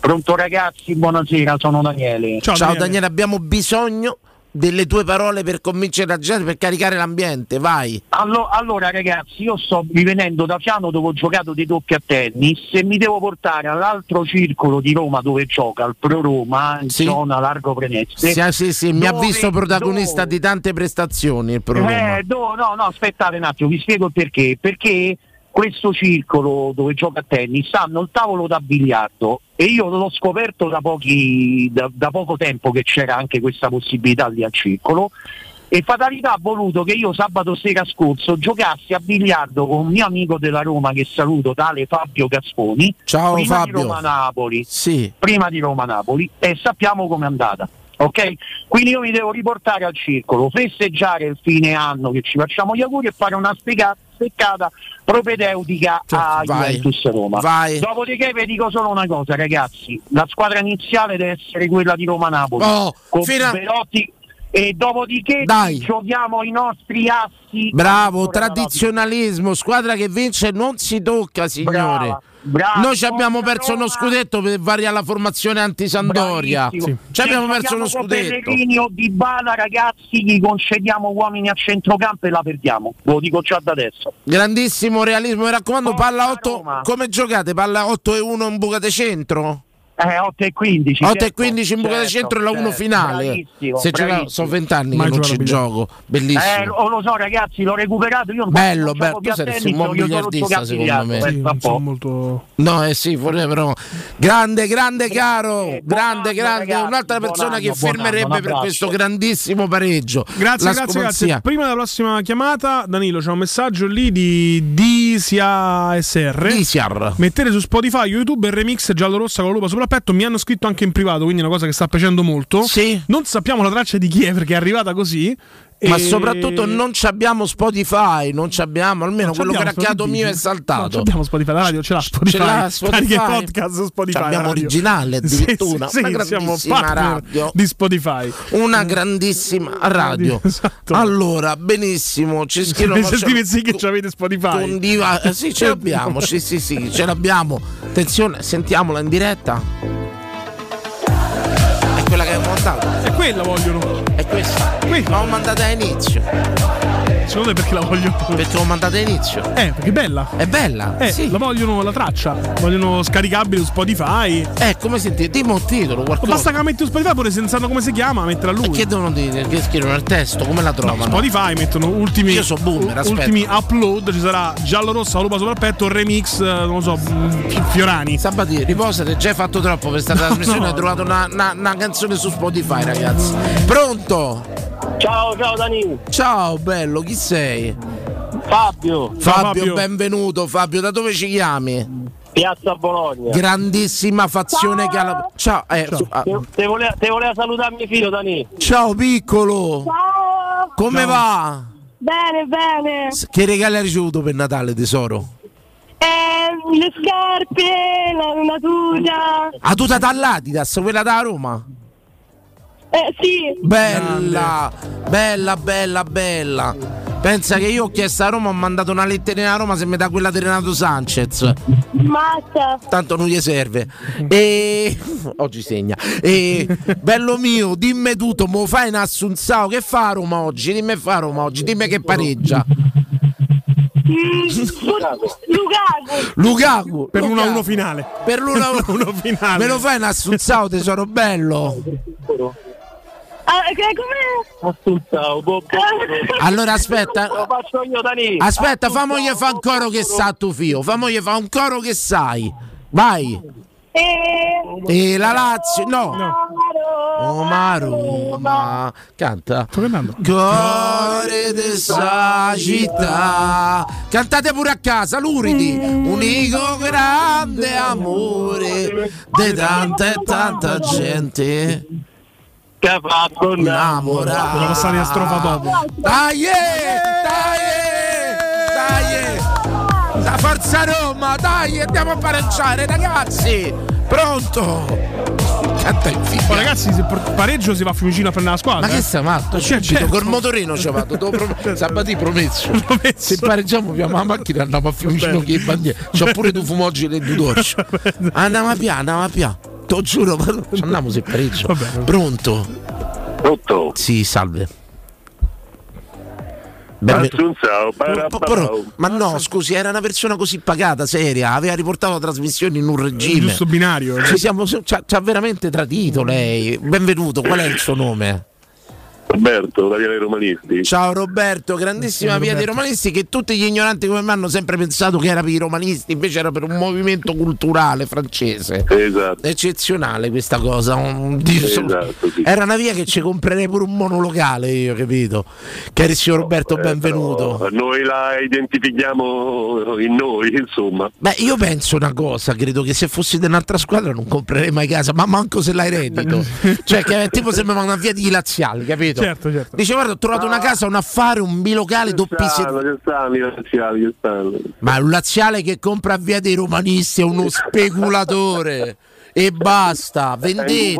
Pronto ragazzi, buonasera, sono Daniele. Ciao, Daniele. abbiamo bisogno delle tue parole per convincere la gente, per caricare l'ambiente. Vai. Allo- allora ragazzi, io sto rivenendo da Fiano dove ho giocato dei doppi a tennis e mi devo portare all'altro circolo di Roma dove gioca, al Pro Roma, in zona Largo Preneste. Sì, sì, sì, mi ha dove- visto protagonista di tante prestazioni il programma. Eh, do- no, no, aspettate un attimo, vi spiego il perché. Perché questo circolo dove gioca a tennis hanno il tavolo da biliardo e io l'ho scoperto da, pochi, da, da poco tempo che c'era anche questa possibilità lì al circolo e fatalità ha voluto che io sabato sera scorso giocassi a biliardo con un mio amico della Roma che saluto, tale Fabio Gasponi, Ciao, prima Fabio. di Roma-Napoli, Sì. prima di Roma-Napoli e sappiamo com'è andata. Ok? Quindi io mi devo riportare al circolo, festeggiare il fine anno che ci facciamo gli auguri e fare una spiega- steccata propedeutica a Certo, vai, Juventus Roma. vai. Dopodiché vi dico solo una cosa, ragazzi, la squadra iniziale deve essere quella di Roma-Napoli. Oh, con fino a- Belotti e dopodiché Dai. giochiamo i nostri assi. Bravo, tradizionalismo, squadra che vince non si tocca, signore. Brava, brava. Noi ci abbiamo perso uno scudetto per variare la formazione anti-Sandoria. Bravissimo. Ci abbiamo perso uno scudetto. O Di Bala, ragazzi, gli concediamo uomini a centrocampo e la perdiamo. Ve lo dico già da adesso. Grandissimo realismo, mi raccomando, palla 8. Come giocate? Palla 8 e 1 in buca de centro? Eh, 8 e 15. 8 e certo, 15 in buca certo, centro e la 1 certo. finale. Bravissimo, Se gioca- bravissimo. sono 20 anni Mai che non ci gioco. Bellissimo. Eh, lo, lo so ragazzi, l'ho recuperato io. non Bello, bello. Tu saresti un buon biliardista, secondo me. eh, tra poco. molto... No, eh sì, forse però. Grande, grande caro, grande, anno, grande. ragazzi, Un'altra persona anno, che firmerebbe anno, per questo grandissimo pareggio. Grazie, La grazie, scomanzia. grazie. Prima della prossima chiamata, Danilo, c'è un messaggio lì di Disia SR. Disiar. Mettete su Spotify, YouTube il remix giallo-rossa con la lupa sopra il petto. Mi hanno scritto anche in privato, quindi è una cosa che sta piacendo molto. Sì. Non sappiamo la traccia di chi è perché è arrivata così. Ma E- soprattutto non ci abbiamo Spotify, non ci abbiamo, almeno Non quello cracchiato mio è Non saltato. abbiamo Spotify, la radio ce l'ha Spotify. Ce l'ha Spotify. Podcast Spotify. Abbiamo originale addirittura, Sì, sì, una sì, siamo grandissima partner radio. di Spotify. Una grandissima radio. Esatto. Allora, benissimo, ci scrivono Se scrive sì che ci avete Spotify. Condiva- eh, sì, ce l'abbiamo, sì, sì, sì, ce l'abbiamo. Attenzione, sentiamola in diretta. È quella che abbiamo mandato. È quella vogliono. È questa. L'ho mandata a inizio. Secondo me perché la voglio. Perché l'ho mandata a inizio. Eh, perché è bella. È bella? Eh, sì. la vogliono la traccia. Vogliono scaricabile su Spotify. Eh, come sentite? Dimmi un titolo, qualcosa. Basta che la metti su Spotify pure senza sapere come si chiama, metterla lui. Che devono dire? Che scrivono il testo? Come la trovano? Spotify mettono ultimi, Io so boomer, aspetta. ultimi upload, ci sarà giallo rossa, lupa sopra il petto, remix, eh, non lo so, mm, Fiorani. Sabati, riposate, già hai fatto troppo per questa trasmissione, no. hai trovato una, una- una canzone su Spotify, ragazzi. Pronto? Ciao, ciao Dani. Ciao, bello, chi sei? Fabio. Fabio, benvenuto. Fabio, da dove ci chiami? Piazza Bologna. Grandissima fazione che ha la... Ciao, eh, su- ah, Te, te voleva, te voleva salutare mio figlio Dani. ciao piccolo. Ciao! Come Ciao. va? Bene, bene. Che regali hai ricevuto per Natale, tesoro? Eh, le scarpe, la, una tuta. Ah, tu dall'Adidas, quella da Roma? Eh, sì. Bella, bella, bella, bella. Pensa che io ho chiesto a Roma, ho mandato una letterina a Roma se mi dà quella di Renato Sanchez. Mazza. Tanto non gli serve. E oggi segna. E bello mio, dimmi tutto, mo fai in Assunzao, che fa Roma oggi? Dimmi fa Roma oggi, dimmi che pareggia. Lukaku. Lukaku Per Lukaku. 1-1 finale. Per l'1-1 finale. Me lo fai in Assunzao, tesoro bello. Allora aspetta. Lo faccio io Dani. Aspetta, famogli fa un coro che sa tu fio. Famogli fa un coro che sai. Vai. Eh, E la Lazio, no. Roma, Roma. Canta. Cuore di sta città. Cantate pure a casa, Luridi. Unico grande amore di tanta e tanta gente. Che ha fatto innamorare. Devo passare a strofa dopo. Dai, eh, dai, eh, dai. La forza Roma, dai, andiamo a pareggiare, ragazzi. Pronto? Oh, ragazzi, se pareggio si va a Fiumicino a prendere la squadra. Ma che eh. sei matto? Cioè, certo. col motorino ci vado. prom- Sabatì promesso. Se pareggiamo piamo la macchina andiamo a Fiumicino che bandiera. C'ho pure tu fumoggi e due dorci. Andiamo a piano, andiamo a piano. Te giuro, ma- ci andiamo se pareggio. Pronto? Pronto? Sì, salve. Benvenuto. Assunzao, Ma- però- ma no, scusi, era una persona così pagata, seria, aveva riportato la trasmissione in un regime. giusto binario. Ci siamo, ci ha, ci ha veramente tradito lei. Benvenuto, qual è il suo nome? Roberto, da Via dei Romanisti. Ciao Roberto, grandissima via dei romanisti che tutti gli ignoranti come me hanno sempre pensato che era per i romanisti, invece era per un movimento culturale francese. Esatto. Eccezionale questa cosa. Esatto, sì. Era una via che ci comprerei pure un monolocale io, capito? Carissimo Roberto, benvenuto. Però Noi la identifichiamo in noi, insomma. Beh, io penso una cosa, credo che se fossi di un'altra squadra non comprerei mai casa, ma manco se l'hai reddito. cioè, che è tipo sembra una via di laziali, capito? Certo, certo. Dice, guarda, ho trovato una casa, un affare, un bilocale, doppi. Ma un laziale che compra a via dei romanisti è uno speculatore. E basta, vendete.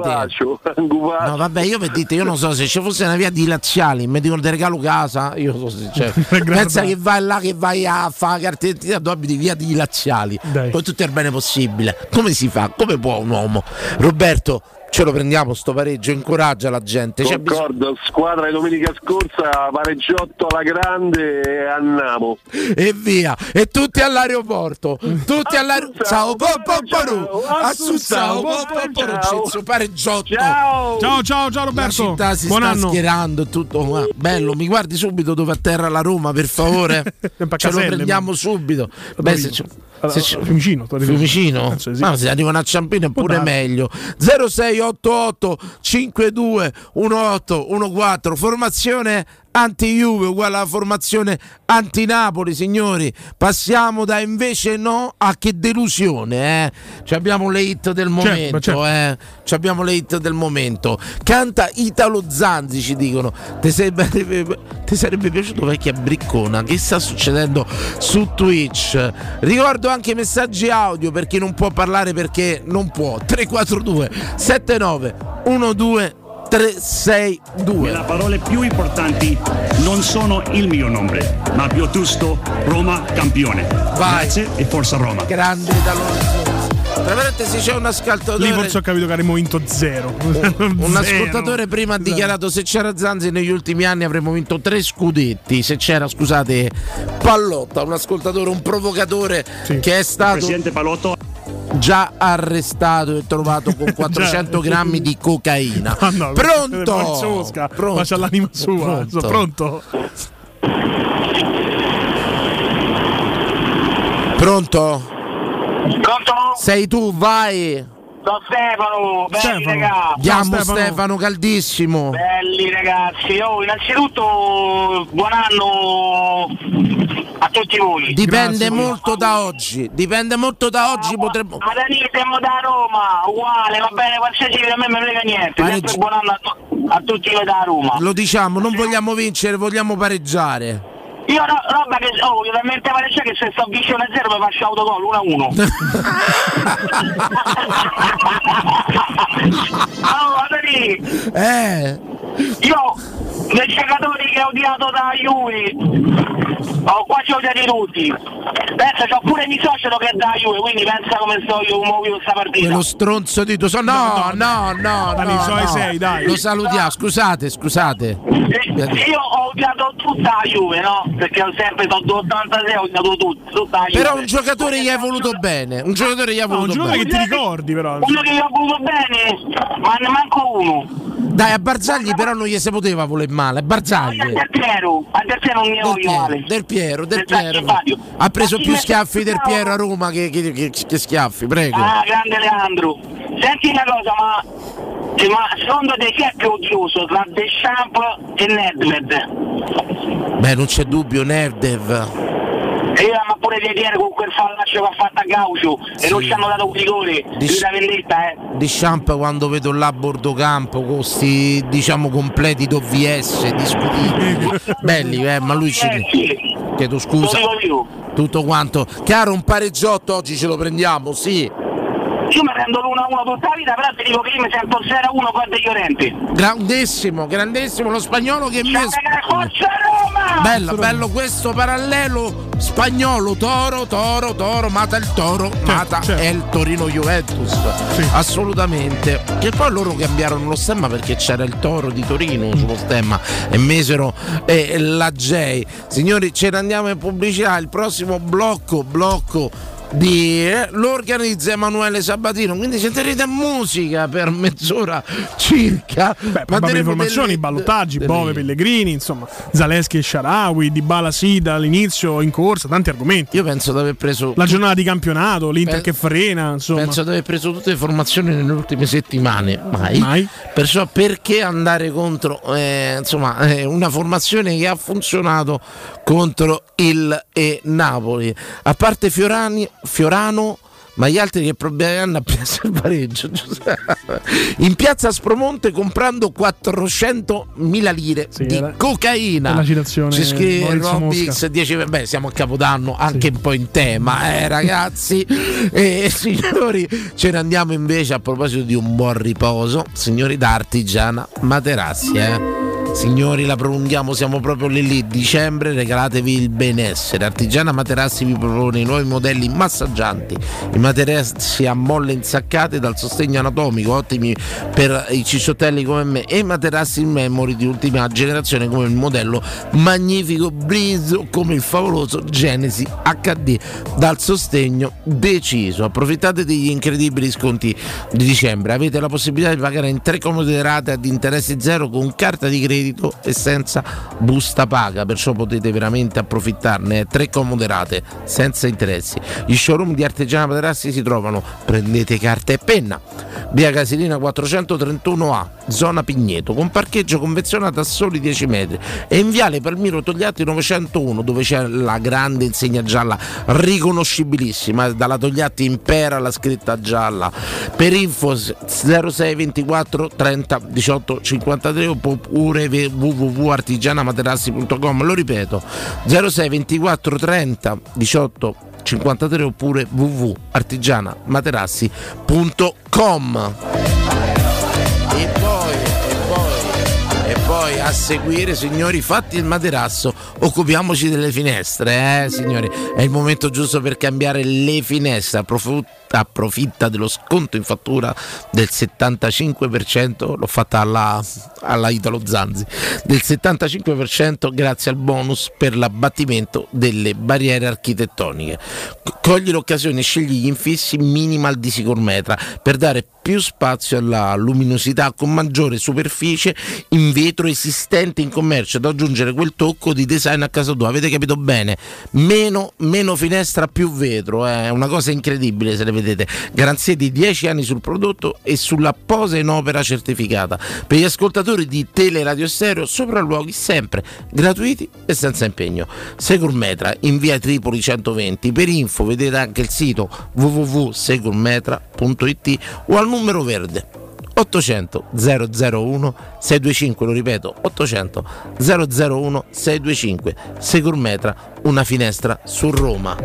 No, vabbè, io per dite, io non so se ci fosse una via di laziali, mi dicono ti regalo casa, io so se c'è. Pensa che vai là che vai a fare la carta d'identità, tu abiti via di laziali. Poi tutto è il bene possibile. Come si fa? Come può un uomo? Roberto, ce lo prendiamo sto pareggio, incoraggia la gente. Concordo, squadra di domenica scorsa, pareggiotto alla grande e andiamo. e via e tutti all'aeroporto tutti all'aeroporto ciao po, po, po, ru. Assunzao, po, po, po, ru. Censo, pareggiotto Ciao, ciao, ciao la Roberto. città si Buon sta anno. schierando e tutto ma bello mi guardi subito dove atterra la Roma per favore ce lo prendiamo ma- subito Beh, se ci- se ci- Fiumicino, Fiumicino? Penso di sì. Ma se arrivano a Ciampino è pure meglio 0688 52 18 14 formazione anti-Juve uguale alla formazione anti-Napoli signori passiamo da invece no a che delusione eh. Ci abbiamo le hit del momento certo. eh. Ci abbiamo le hit del momento canta Italo Zanzi ci dicono ti sarebbe, ti sarebbe piaciuto vecchia briccona che sta succedendo su Twitch ricordo anche i messaggi audio per chi non può parlare perché non può 342 79 12 362 Le parole più importanti non sono il mio nome, ma piuttosto Roma campione. Grazie e forza Roma. grande Zanzi tra parentesi c'è un ascoltatore Lì forse ho capito che avremmo vinto zero. Un Zero. ascoltatore prima ha dichiarato se c'era Zanzi negli ultimi anni avremmo vinto tre scudetti. Se c'era, scusate, Pallotta, un ascoltatore, un provocatore che è stato Presidente Palotto. Già arrestato e trovato con 400 grammi di cocaina. Ah, no, Pronto? Pronto? Ma c'ha l'anima sua. Pronto? Pronto? Pronto? Pronto? Sei tu, vai. Sono Stefano, belli ragazzi. Chiamo Stefano. caldissimo. Belli ragazzi, oh, innanzitutto buon anno a tutti voi. Dipende molto da oggi. Dipende molto da oggi. Potremmo. Ma da lì siamo da Roma, uguale, va bene, qualsiasi a me non frega niente. Sempre buon anno a, a tutti voi da Roma. Lo diciamo, non vogliamo vincere, vogliamo pareggiare. Io no, roba che oh, io talmente parecchia che se sto vicino a zero mi faccio autogol 1 a 1. allora, Dani, Eh. io dei giocatori che ho odiato da Juve ho quasi odiati tutti. Pensa, c'ho pure mio socio che è da Juve, quindi pensa come sto io muovo questa partita. Quello stronzo di tuo so- No, no, no, no, so ai no. sei, dai. Lo salutiamo, scusate, scusate. Io ho odiato tutta la Juve, no? Perché ho sempre sono 86 ho odiato tutti, tutta la Juve. Però un giocatore gli hai voluto bene. Un giocatore gli ha No, un voluto giocatore che bene. ti ricordi, però. Uno che gli ho voluto bene, ma ne manco uno. Dai, a Barzagli però non gli si poteva voler male. Barzagli. Del Piero, a Del Piero non Del voglio Piero, male. del Piero, del Piero. Ha preso più schiaffi del Piero a Roma che, che- che- che schiaffi, prego. Ah, grande Leandro. Senti una cosa, ma ma secondo te chi è più odioso tra Deschamps e Nedved? Beh, non c'è dubbio, Nerdev. E ma pure di ieri con quel fallaccio che ha fatto a Gaucio e non ci hanno dato un rigore, lui da vendetta eh. Di Champ quando vedo là a bordo campo con questi diciamo completi d'OVS discutibili. Belli eh, ma lui ci chiedo scusa. Tutto quanto. Chiaro un pareggiotto oggi ce lo prendiamo sì Io mi prendo l'1-1 tutta la vita, però ti dico che io mi sento 0-1 con De Llorenti. grandissimo grandissimo lo spagnolo che mi bello bello questo parallelo spagnolo toro toro toro mata il toro mata è il Torino Juventus. Assolutamente. Che poi loro cambiarono lo stemma perché c'era il toro di Torino sullo stemma e mesero eh, la J. Signori ce ne andiamo in pubblicità il prossimo blocco blocco di eh, lo organizza Emanuele Sabatino quindi sentirete musica per mezz'ora circa Beh, probabili Manderemo informazioni, delle- ballottaggi, delle- Bove, Pellegrini, insomma, Zaleschi e Sharawi, Di Bala Sida all'inizio in corsa, tanti argomenti. Io penso di aver preso la giornata di campionato, l'Inter Beh, che frena, insomma. Penso di aver preso tutte le formazioni nelle ultime settimane, mai. Perciò perché andare contro eh, insomma, eh, una formazione che ha funzionato contro il eh, Napoli? A parte Fiorani, Fiorano, ma gli altri che problemi hanno a piazza il pareggio? In piazza Spromonte comprando 400.000 lire di era- cocaina. è la citazione Ci scrive Maurizio Roby Mosca. X 10 beh siamo a capodanno anche un po' in tema eh ragazzi e signori ce ne andiamo invece a proposito di un buon riposo signori da Artigiana Materassi eh Signori, la prolunghiamo, siamo proprio lì lì. Dicembre regalatevi il benessere. Artigiana Materassi vi propone i nuovi modelli massaggianti. I materassi a molle insaccate dal sostegno anatomico, ottimi per i cicciottelli come me, e materassi in memory di ultima generazione come il modello magnifico Breeze o come il favoloso Genesi HD dal sostegno deciso. Approfittate degli incredibili sconti di dicembre. Avete la possibilità di pagare in tre comode rate ad interessi zero con carta di credito e senza busta paga, perciò potete veramente approfittarne. eh. Tre comode rate senza interessi. Gli showroom di Artigiana Materassi si trovano. Prendete carta e penna. Via Casilina 431A, zona Pigneto, con parcheggio convenzionato a soli 10 metri. E in viale Palmiro Togliatti 901, dove c'è la grande insegna gialla riconoscibilissima. Dalla Togliatti impera la scritta gialla. Per info 0624 30 18 53 oppure www.artigianamaterassi.com. Lo ripeto, 0624 30 18 53 oppure www.artigianamaterassi.com. poi, a seguire, signori, fatti il materasso, occupiamoci delle finestre, eh, signori. È il momento giusto per cambiare le finestre. Approf- approfitta dello sconto in fattura del 75%, l'ho fatta alla, alla Italo Zanzi, del 75% grazie al bonus per l'abbattimento delle barriere architettoniche. Cogli l'occasione e scegli gli infissi minimal di Sicurmetra per dare più spazio alla luminosità con maggiore superficie in vetro esistente in commercio ad aggiungere quel tocco di design a casa tua. Avete capito bene? Meno, meno finestra, più vetro. È una cosa incredibile se le vedete. Garanzie di 10 anni sul prodotto e sulla posa in opera certificata. Per gli ascoltatori di Teleradio Stereo, sopralluoghi sempre gratuiti e senza impegno. Securmetra in via Tripoli 120. Per info vedete anche il sito www.securmetra.it o al numero verde 800 001 625 lo ripeto 800 001 625 Securmetra una finestra su Roma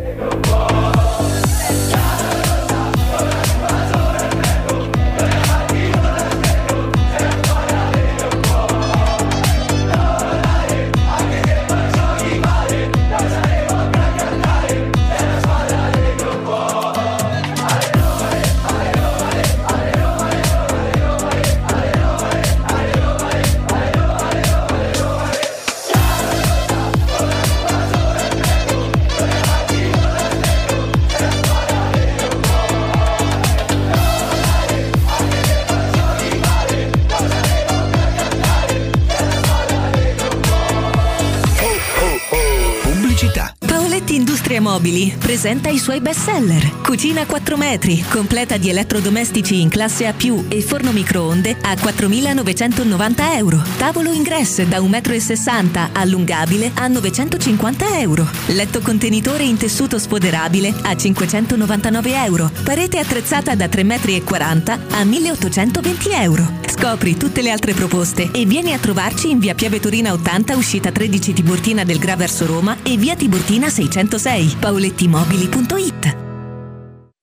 Mobili presenta i suoi best seller. Cucina 4 metri, completa di elettrodomestici in classe A+, e forno microonde a 4.990 euro. Tavolo ingresso da 1,60 m allungabile a 950 euro. Letto contenitore in tessuto sfoderabile a 599 euro. Parete attrezzata da 3,40 m a 1.820 euro. Scopri tutte le altre proposte e vieni a trovarci in via Piave Torina 80, uscita 13 Tiburtina del Gra verso Roma e via Tiburtina 606. paolettimobili.it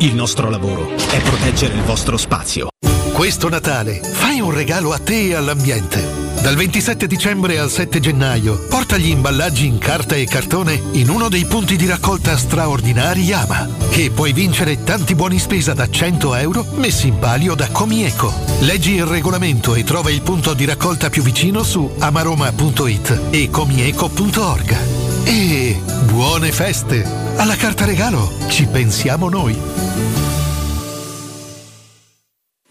Il nostro lavoro è proteggere il vostro spazio. Questo Natale fai un regalo a te e all'ambiente. Dal 27 dicembre al 7 gennaio porta gli imballaggi in carta e cartone in uno dei punti di raccolta straordinari Yama e puoi vincere tanti buoni spesa da 100 euro messi in palio da Comieco. Leggi il regolamento e trova il punto di raccolta più vicino su amaroma.it e comieco.org. E buone feste! Alla carta regalo ci pensiamo noi!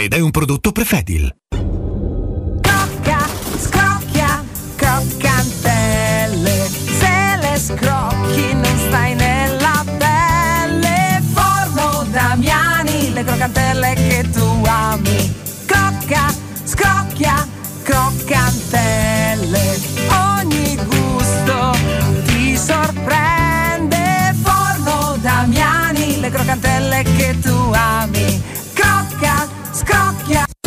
ed è un prodotto Prefedil. Crocca, scrocchia, croccantelle. Se le scrocchi non stai nella pelle. Forno Damiani, le croccantelle che tu ami. Crocca, scrocchia, croccantelle. Ogni gusto ti sorprende. Forno Damiani, le croccantelle che tu ami.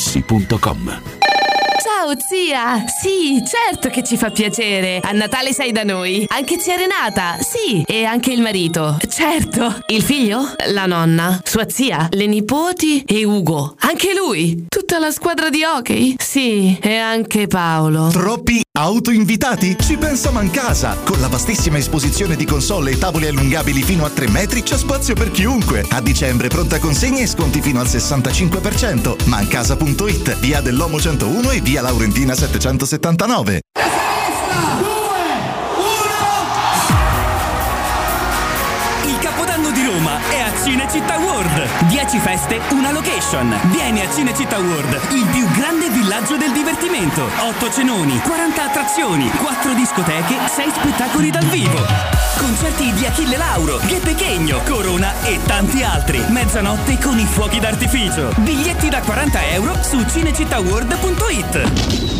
artigianamaterassi.com. Ciao zia! Sì, certo che ci fa piacere. A Natale sei da noi. Anche zia Renata, sì. E anche il marito. Certo. Il figlio? La nonna. Sua zia? Le nipoti? E Ugo. Anche lui. Tutta la squadra di hockey? Sì. E anche Paolo. Troppi autoinvitati? Ci pensa Mancasa! Con la vastissima esposizione di console e tavoli allungabili fino a 3 metri c'è spazio per chiunque. A dicembre pronta consegna e sconti fino al 65%. Mancasa.it, via dell'Omo 101 e via Laurentina 779. Il Capodanno di Roma è a Cinecittà World. 10 feste, una location. Vieni a Cinecittà World, il più grande villaggio del divertimento. 8 cenoni, 40 attrazioni, 4 discoteche, 6 spettacoli dal vivo. Concerti di Achille Lauro, Gue Pechegno, Corona e tanti altri. Mezzanotte con i fuochi d'artificio. Biglietti da 40 euro su cinecittàworld.it.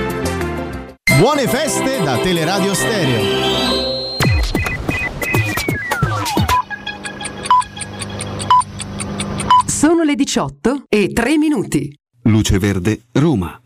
Buone feste da Teleradio Stereo. Sono le 18 e 3 minuti. Luce Verde, Roma.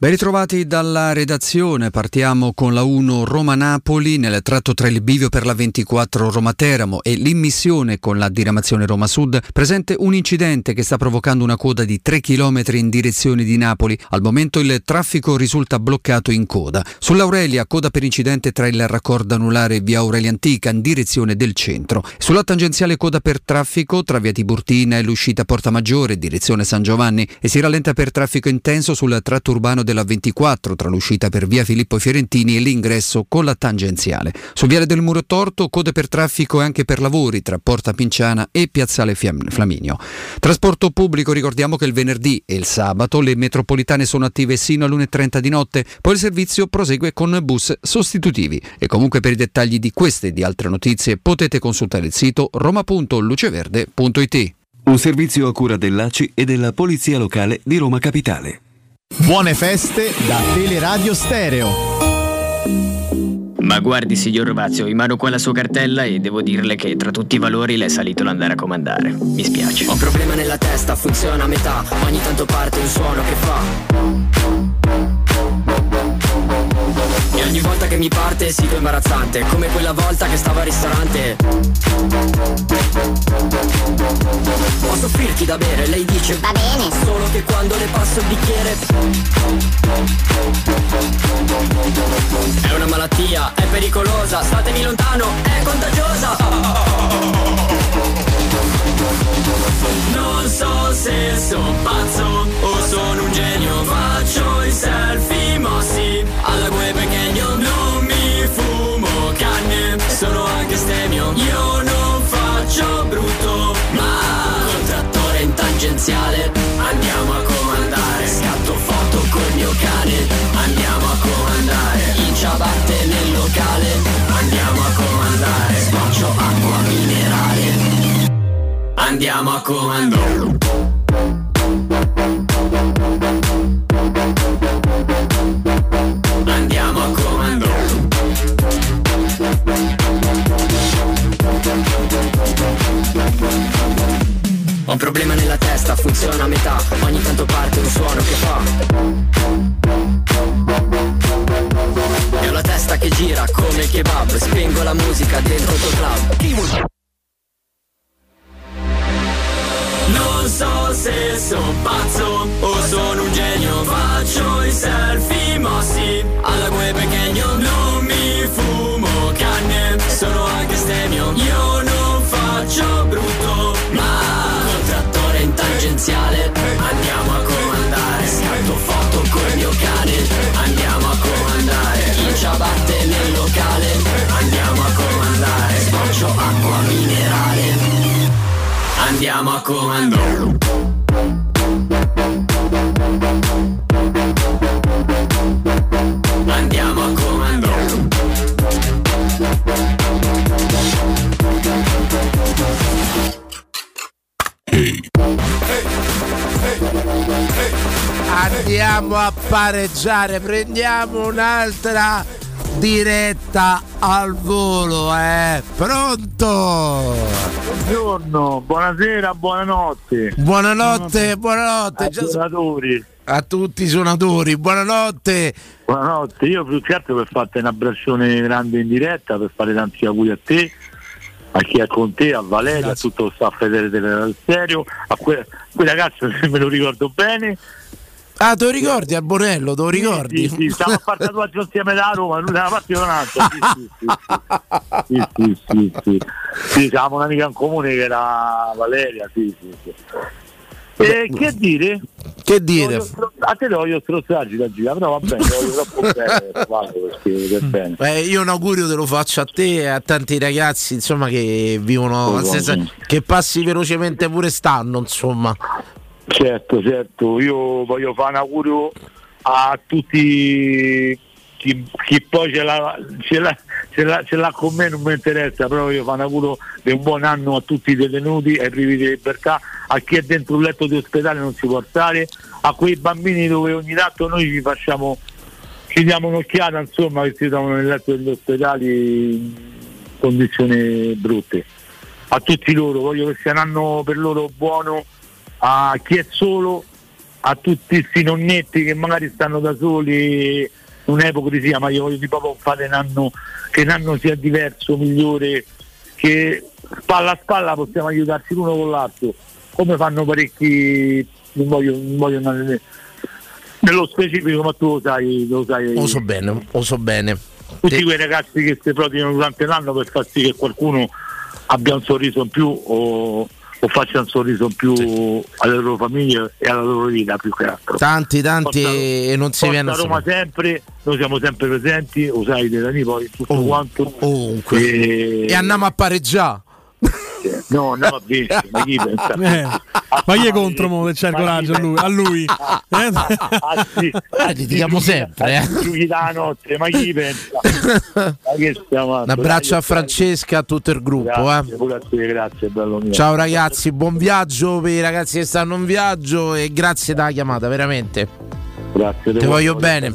Ben ritrovati dalla redazione, partiamo con la 1 Roma-Napoli nel tratto tra il bivio per la 24 Roma-Teramo e l'immissione con la diramazione Roma-Sud, presente un incidente che sta provocando una coda di 3 km in direzione di Napoli. Al momento il traffico risulta bloccato in coda. Sull'Aurelia, coda per incidente tra il raccordo anulare via Aurelia Antica in direzione del centro. Sulla tangenziale coda per traffico tra via Tiburtina e l'uscita Porta Maggiore, direzione San Giovanni e si rallenta per traffico intenso sul tratto urbano della 24 tra l'uscita per via Filippo Fiorentini e l'ingresso con la tangenziale. Su Viale del Muro Torto code per traffico e anche per lavori tra Porta Pinciana e Piazzale Flaminio. Trasporto pubblico, ricordiamo che il venerdì e il sabato le metropolitane sono attive sino all'1.30 di notte, poi il servizio prosegue con bus sostitutivi. E comunque per i dettagli di queste e di altre notizie potete consultare il sito roma.luceverde.it. Un servizio a cura dell'ACI e della Polizia Locale di Roma Capitale. Buone feste da Teleradio Stereo. Ma guardi, signor Rovazio, in mano qua la sua cartella e devo dirle che tra tutti i valori le è salito l'andare a comandare. Mi spiace. Ho un problema nella testa, funziona a metà. Ogni tanto parte un suono che fa. Ogni volta che mi parte sito imbarazzante. Come quella volta che stavo al ristorante. Posso offrirti da bere? Lei dice Va bene. Solo che quando le passo il bicchiere. È una malattia, è pericolosa. Statemi lontano, è contagiosa. Non so se sono pazzo o sono un genio Faccio in tangenziale Andiamo a comandare. Scatto foto col mio cane. Andiamo a comandare. In ciabatte nel locale. Andiamo a comandare. Spaccio acqua minerale. Andiamo a comando. Ho un problema nella testa, funziona a metà. Ogni tanto parte un suono che fa. E ho la testa che gira come il kebab. Spengo la musica dentro il tuo club. Non so se sono pazzo o sono un genio Faccio i selfie Andiamo a comando. Andiamo a. Andiamo a pareggiare, prendiamo un'altra diretta al volo, eh. Pronto? Buongiorno, buonasera, buonanotte. Buonanotte, buonanotte. Ascoltatori. a tutti i suonatori, buonanotte. Buonanotte, io più che altro per farti un abbraccione grande in diretta, per fare tanti auguri a te, a chi è con te, a Valeria, a tutto lo staff del serio, a que- quei ragazzi se me lo ricordo bene. Ah, te lo ricordi a Bonello, te lo ricordi? Sì, sì, stiamo a fare tatuaggio insieme da Roma, lui da una parte da un'altra. Sì, sì, sì, sì, sì, sì. Sì, un'amica in comune che era Valeria, sì, sì, sì. E che dire? Che dire? Voglio A te lo voglio strozzarci da gira, però va bene, voglio troppo bene, perché per bene. Eh, io un augurio te lo faccio a te e a tanti ragazzi insomma che vivono Oh, guarda. che passi velocemente pure stanno insomma Certo, certo, io voglio fare un augurio a tutti chi, chi poi ce l'ha, ce, l'ha, ce, l'ha, ce l'ha con me non mi interessa, però io fare un augurio di un buon anno a tutti i detenuti, ai privi di libertà, a chi è dentro un letto di ospedale non si può stare, a quei bambini dove ogni tanto noi ci facciamo, ci diamo un'occhiata insomma che si trovano nel letto degli ospedali in condizioni brutte. A tutti loro, voglio che sia un anno per loro buono a chi è solo, a tutti questi nonnetti che magari stanno da soli in un'ipocrisia, ma io voglio di proprio fare un anno che un anno sia diverso, migliore, che spalla a spalla possiamo aiutarci l'uno con l'altro, come fanno parecchi, non voglio, non voglio andare nello specifico, ma tu lo sai, lo sai. lo so bene lo so bene Tutti quei ragazzi che si prodigano durante l'anno per far sì che qualcuno abbia un sorriso in più o, o faccia un sorriso in più alle loro famiglie e alla loro vita più che altro. tanti tanti Forza- e non si viene a Roma sempre, noi siamo sempre presenti, lo sai dei Dani poi tutto quanto. ovunque. E, e andiamo a pareggiare No, andiamo a vincere, ma chi pensa? Eh, ma chi è contro mo se c'è il coraggio a lui? A lui. Eh? Ah, sì. Eh, litighiamo sempre, eh. Giochi da notte, ma chi pensa? Ma un abbraccio a Francesca a tutto il gruppo eh. Grazie, te, grazie, bello mio. ciao ragazzi buon viaggio per i ragazzi che stanno in viaggio e grazie della chiamata veramente Grazie, ti voglio bene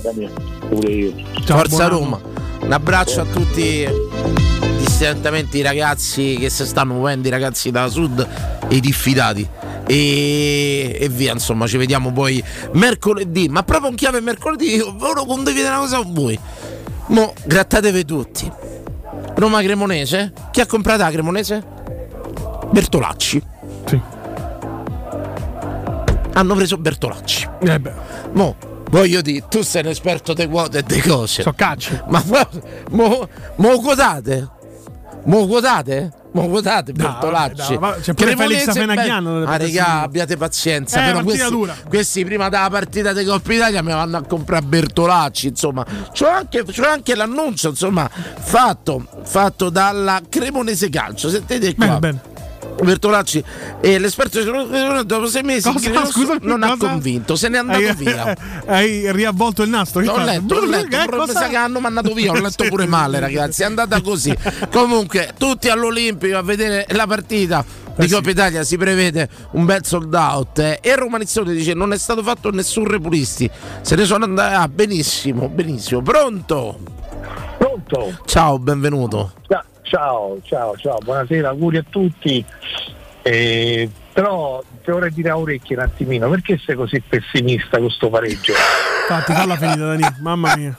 Pure io. Forza Roma. Un abbraccio a tutti distantemente i ragazzi che si stanno muovendo, i ragazzi da sud e i diffidati. E, e via, insomma, ci vediamo poi mercoledì. Ma proprio in chiave mercoledì, io volevo condividere una cosa con voi. Mo, grattatevi tutti. Roma Cremonese? Chi ha comprato la Cremonese? Bertolacci. Sì. Hanno preso Bertolacci. Eh beh. Mo, voglio dire, tu sei un esperto di quote e di cose. So caccio. Ma ma- mo, mo quotate? Mo quotate? Mo quotate Bertolacci. vabbè, ma c'è pure Felix Ah, partite. regà, abbiate pazienza. Eh, però questi, dura. questi prima della partita di Coppa Italia mi vanno a comprare Bertolacci. Insomma, c'ho anche, c'ho anche l'annuncio, insomma, fatto, fatto dalla Cremonese Calcio. Sentite qua. Bene, bene. Bertolacci e l'esperto di- dopo sei mesi Cosa? Scusami, non ha cosa? convinto, se n'è andato Hai, via. hai riavvolto il nastro? Ho letto, ho letto, Eh, mi sa che hanno mandato via, ho letto pure male ragazzi, è andata così. Comunque, tutti all'Olimpico a vedere la partita di Eh. Coppa Italia, si prevede un bel sold out eh. e Romanizzone dice non è stato fatto nessun repulisti, se ne sono andati, ah, benissimo, benissimo, pronto? Pronto? Ciao, benvenuto. Ciao, ciao, ciao, ciao, buonasera, auguri a tutti. Eh, però ti vorrei dire a orecchie un attimino, perché sei così pessimista con sto pareggio? Infatti, falla finita, Dani. Mamma mia.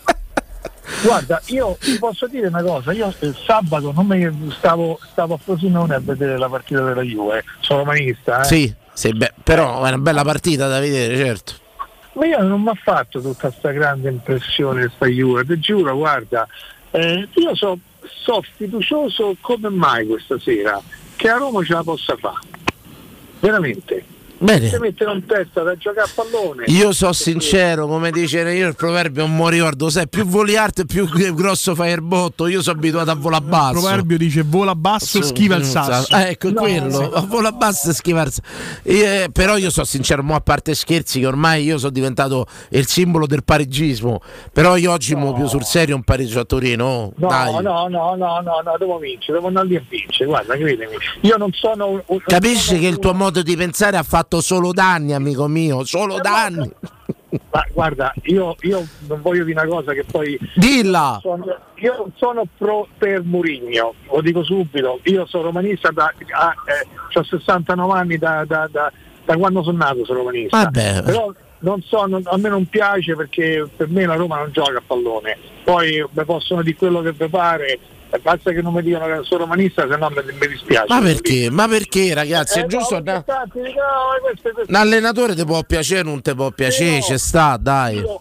Guarda, io ti posso dire una cosa, io il sabato non mi stavo, stavo a Frosinone a vedere la partita della Juve, sono romanista, eh. Sì, sì, beh, però è una bella partita da vedere, certo. Ma io non mi ha fatto tutta questa grande impressione sta Juve, ti giuro, guarda, eh, io so, so fiducioso come mai questa sera che a Roma ce la possa fare. Veramente. Bene. Si mettono in testa da giocare a pallone. Io so sincero, come dice io il proverbio non mi ricordo, sai, più voli alto e più grosso fai il botto, io sono abituato a volare Il basso. proverbio dice vola basso, schiva il sasso. Eh, ecco quello, vola basso e schiva il sasso. Eh, però io sono sincero, mo a parte scherzi che ormai io sono diventato il simbolo del pareggismo, però io oggi mo più sul serio un pareggio a Torino, No, dai. no, no, no, no, no, devo vincere, devo andare lì a vincere, guarda, credimi. Io non sono un, un- Capisci che il tuo modo di pensare ha fatto solo danni, amico mio, solo danni. Ma guarda, io, io non voglio dire una cosa che poi. Dilla! Sono- io non sono pro per Murigno, lo dico subito. Io sono romanista da. ho 69 anni da, da- da- da quando sono nato, sono romanista. Vabbè. Però, non so, non- a me non piace perché per me la Roma non gioca a pallone. Poi mi possono dire quello che vi pare, eh, basta che non mi dicano che sono romanista, se no mi, mi dispiace. Ma perché? Ma perché ragazzi? È Eh, giusto. no, no, Un allenatore ti può piacere, non ti può piacere, ci sta, dai. io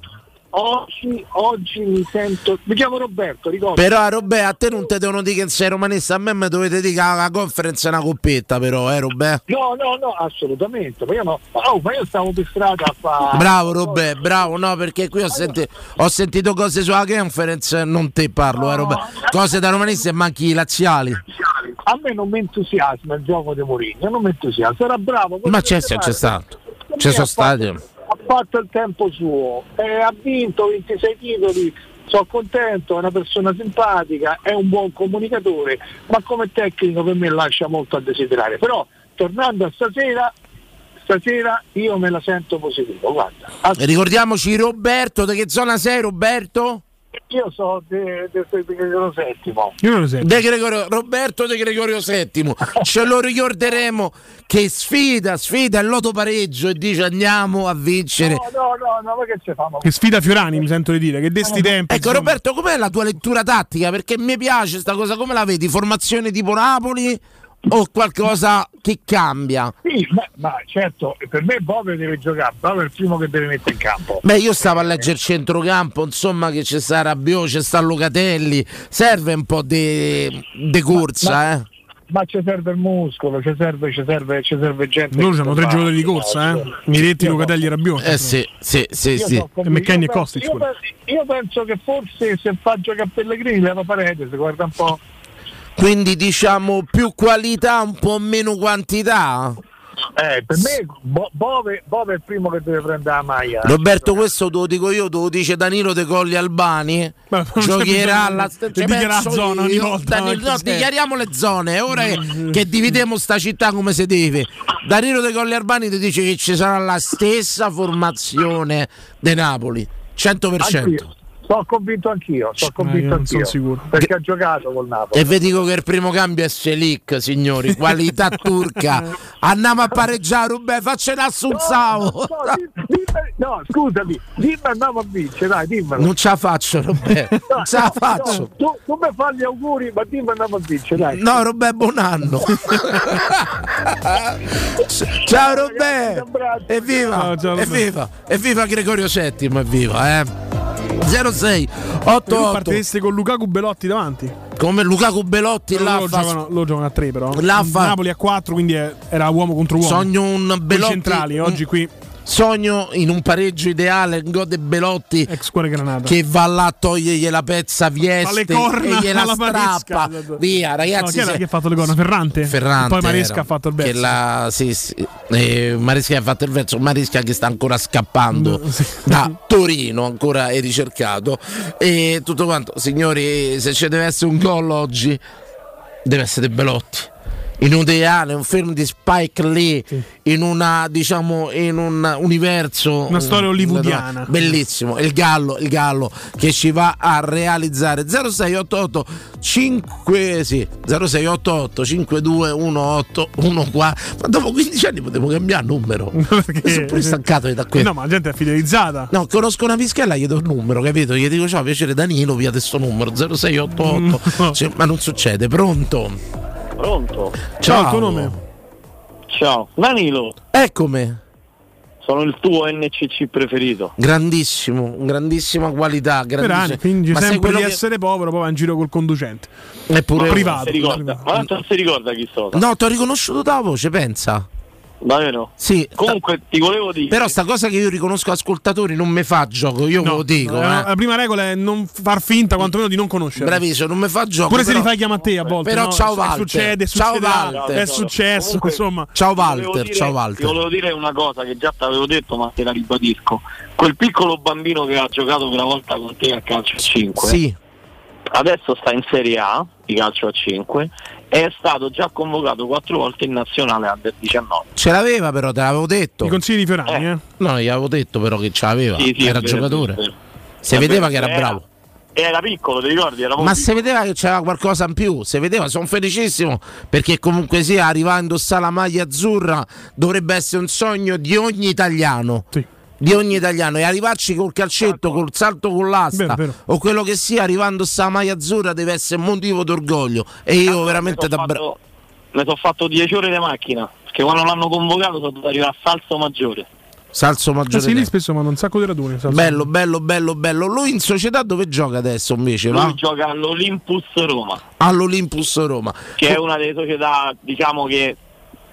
oggi, oggi mi sento. Mi chiamo Roberto, ricordo. Però a Robè, a te non ti devono dire che sei romanista, a me mi dovete dire che la conference è una coppetta, però, eh Robè? No, no, no, assolutamente. Ma io, no, oh, ma io stavo per strada a fare. Bravo Robè, bravo, no, perché qui ho, senti- ho sentito cose sulla conference, non te parlo, eh Robè. Cose da romanista e manchi i laziali. A me non mi entusiasma il gioco di Mourinho, non mi entusiasma. Era bravo. Ma c'è, c'è, c'è stato. Ci sono stati. Ha fatto il tempo suo, eh, ha vinto 26 titoli. Sono contento, è una persona simpatica, è un buon comunicatore, ma come tecnico per me lascia molto a desiderare. Però tornando a stasera, stasera io me la sento positiva. Guarda, Ricordiamoci Roberto, di che zona sei Roberto? Io so del de, de, de, Gregorio Settimo. De Gregorio- Roberto De Gregorio VII, ce lo ricorderemo che sfida, sfida il loto pareggio e dice andiamo a vincere. No, no, no, no, ma che ci fanno? Che sfida Fiorani, mi sento di dire, che desti tempi. Ecco insomma. Roberto, com'è la tua lettura tattica? Perché mi piace sta cosa, come la vedi? Formazione tipo Napoli o qualcosa che cambia? Sì, ma, ma certo, per me Bove deve giocare, Bove è il primo che deve mettere in campo. Beh, io stavo a leggere il centrocampo, insomma, che c'è sta Rabiot, c'è sta Locatelli, serve un po' di corsa, Ma- eh. Ma ci serve il muscolo, ci serve, ci serve, ci serve gente. Hanno sa tre giocatori di corsa, eh? Miretti, Locatelli e Rabiot. Eh sì, sì, sì, Io sì. McKennie e io Kostic penso- pure. Io, penso- io penso che forse se fa giocare Pellegrini leva Paredes, guarda un po'. Quindi diciamo più qualità, un po' meno quantità. Eh, per me Bo- Bove, Bove è il primo che deve prendere la maglia. Roberto, questo te lo dico io, te lo dice Danilo De Colli Albani. c'è Giocherà bisogno alla di- di dichiarare penso zona ogni volta, Danilo- no, dichiariamo le zone, è ora che, che dividiamo sta città come si deve. Danilo De Colli Albani ti dice che ci sarà la stessa formazione di Napoli, 100%. Anch'io. Sono convinto anch'io, sono convinto non sono anch'io. sicuro. Perché ha giocato col Napoli. E vi dico che il primo cambio è Selic, signori, qualità turca. Andiamo a pareggiare, Rubè, faccia un assunzao. No, dimmi- dimmi- no, scusami, dimmi andiamo a vincere, dai, dimmelo. Non ce la faccio, Robè. Non ce la faccio. No, tu, tu mi fai gli auguri, ma dimmi andiamo a vincere, dai. No, Robè, buon anno. Ciao Robè. Evviva, evviva, evviva Gregorio VII, evviva, eh. 06 Tu 88 partiresti con Lukaku Belotti davanti. come Lukaku Belotti Loro fa- giocano, loro giocano a 3 però. Là fa- Napoli a 4, quindi è- era uomo contro uomo. Sogno un Belotti centrali, oggi qui Sogno in un pareggio ideale, gode Belotti che va là a togliergli la pezza Vieste e gliela alla Maresca. strappa. Via, No, ragazzi. chi era se- che ha fatto le corna? Ferrante? Ferrante Poi Maresca era, ha fatto il verso. la- sì, sì. Eh, Maresca ha fatto il verso Maresca che sta ancora scappando Mm, da Torino ancora è ricercato e tutto quanto signori se ci deve essere un gol oggi deve essere Belotti in un ideale, un film di Spike Lee in una diciamo in un universo Una storia un- hollywoodiana. bellissimo il gallo il gallo che ci va a realizzare 0688 5 sì 0688 5218 qua ma dopo 15 anni potevo cambiare numero sono pure staccato da Eh qui no, ma la gente è fidelizzata. No, conosco una pischella, gli do il numero, capito? Gli dico ciao, piacere Danilo, via questo numero 0688. Cioè, ma non succede, pronto? Pronto? Ciao. il tuo nome? Ciao, Danilo, Eccomi. sono il tuo NCC preferito. Grandissimo, grandissima qualità, Per anni grandissimo. fingi Ma sempre di che- essere povero, poi va in giro col conducente. Eppure privato. Si ricorda, ma non si ricorda chi sono? No, ti ho riconosciuto da voce, pensa. Davvero? Sì. Comunque ti volevo dire. Però sta cosa che io riconosco ascoltatori non mi fa gioco, io ve lo dico. Eh, eh. La prima regola è non far finta quantomeno di non conoscere. Bravissimo, non mi fa gioco. Pure se però- li fai chiamare a te a volte. Però no? ciao Walter. Succede, Ciao Walter. È successo, Comunque- insomma. Ciao Ti volevo Walter, dire- ciao Ti Walter. volevo dire una cosa che già ti avevo detto, ma te la ribadisco. Quel piccolo bambino che ha giocato quella volta con te a calcio a 5. Sì. Adesso sta in Serie A di calcio a 5 e è stato già convocato quattro volte in nazionale under 19. Ce l'aveva però, te l'avevo detto. I consigli di Fiorani, eh. No, gli avevo detto però che ce l'aveva. Sì, sì, era vero, giocatore. Si È vedeva vero, che era era- bravo. Era piccolo, ti ricordi? Era Ma si vedeva che c'era qualcosa in più, si vedeva, sono felicissimo perché comunque sia arrivare a indossare la maglia azzurra dovrebbe essere un sogno di ogni italiano. Di ogni italiano e arrivarci col calcetto, col salto con l'asta vero. o quello che sia, arrivando sta maglia azzurra deve essere motivo d'orgoglio e io veramente da bravo. Mi sono fatto 10 ore di macchina, perché quando l'hanno convocato sono dovuto arrivare a Salso Maggiore. Salso Eh maggiore. sì, lì spesso fanno un sacco di raduni. Salso. Bello, bello, bello, bello. Lui in società dove gioca adesso invece? Va? Lui gioca all'Olympus Roma, All'Olympus Roma. che è una delle società, diciamo che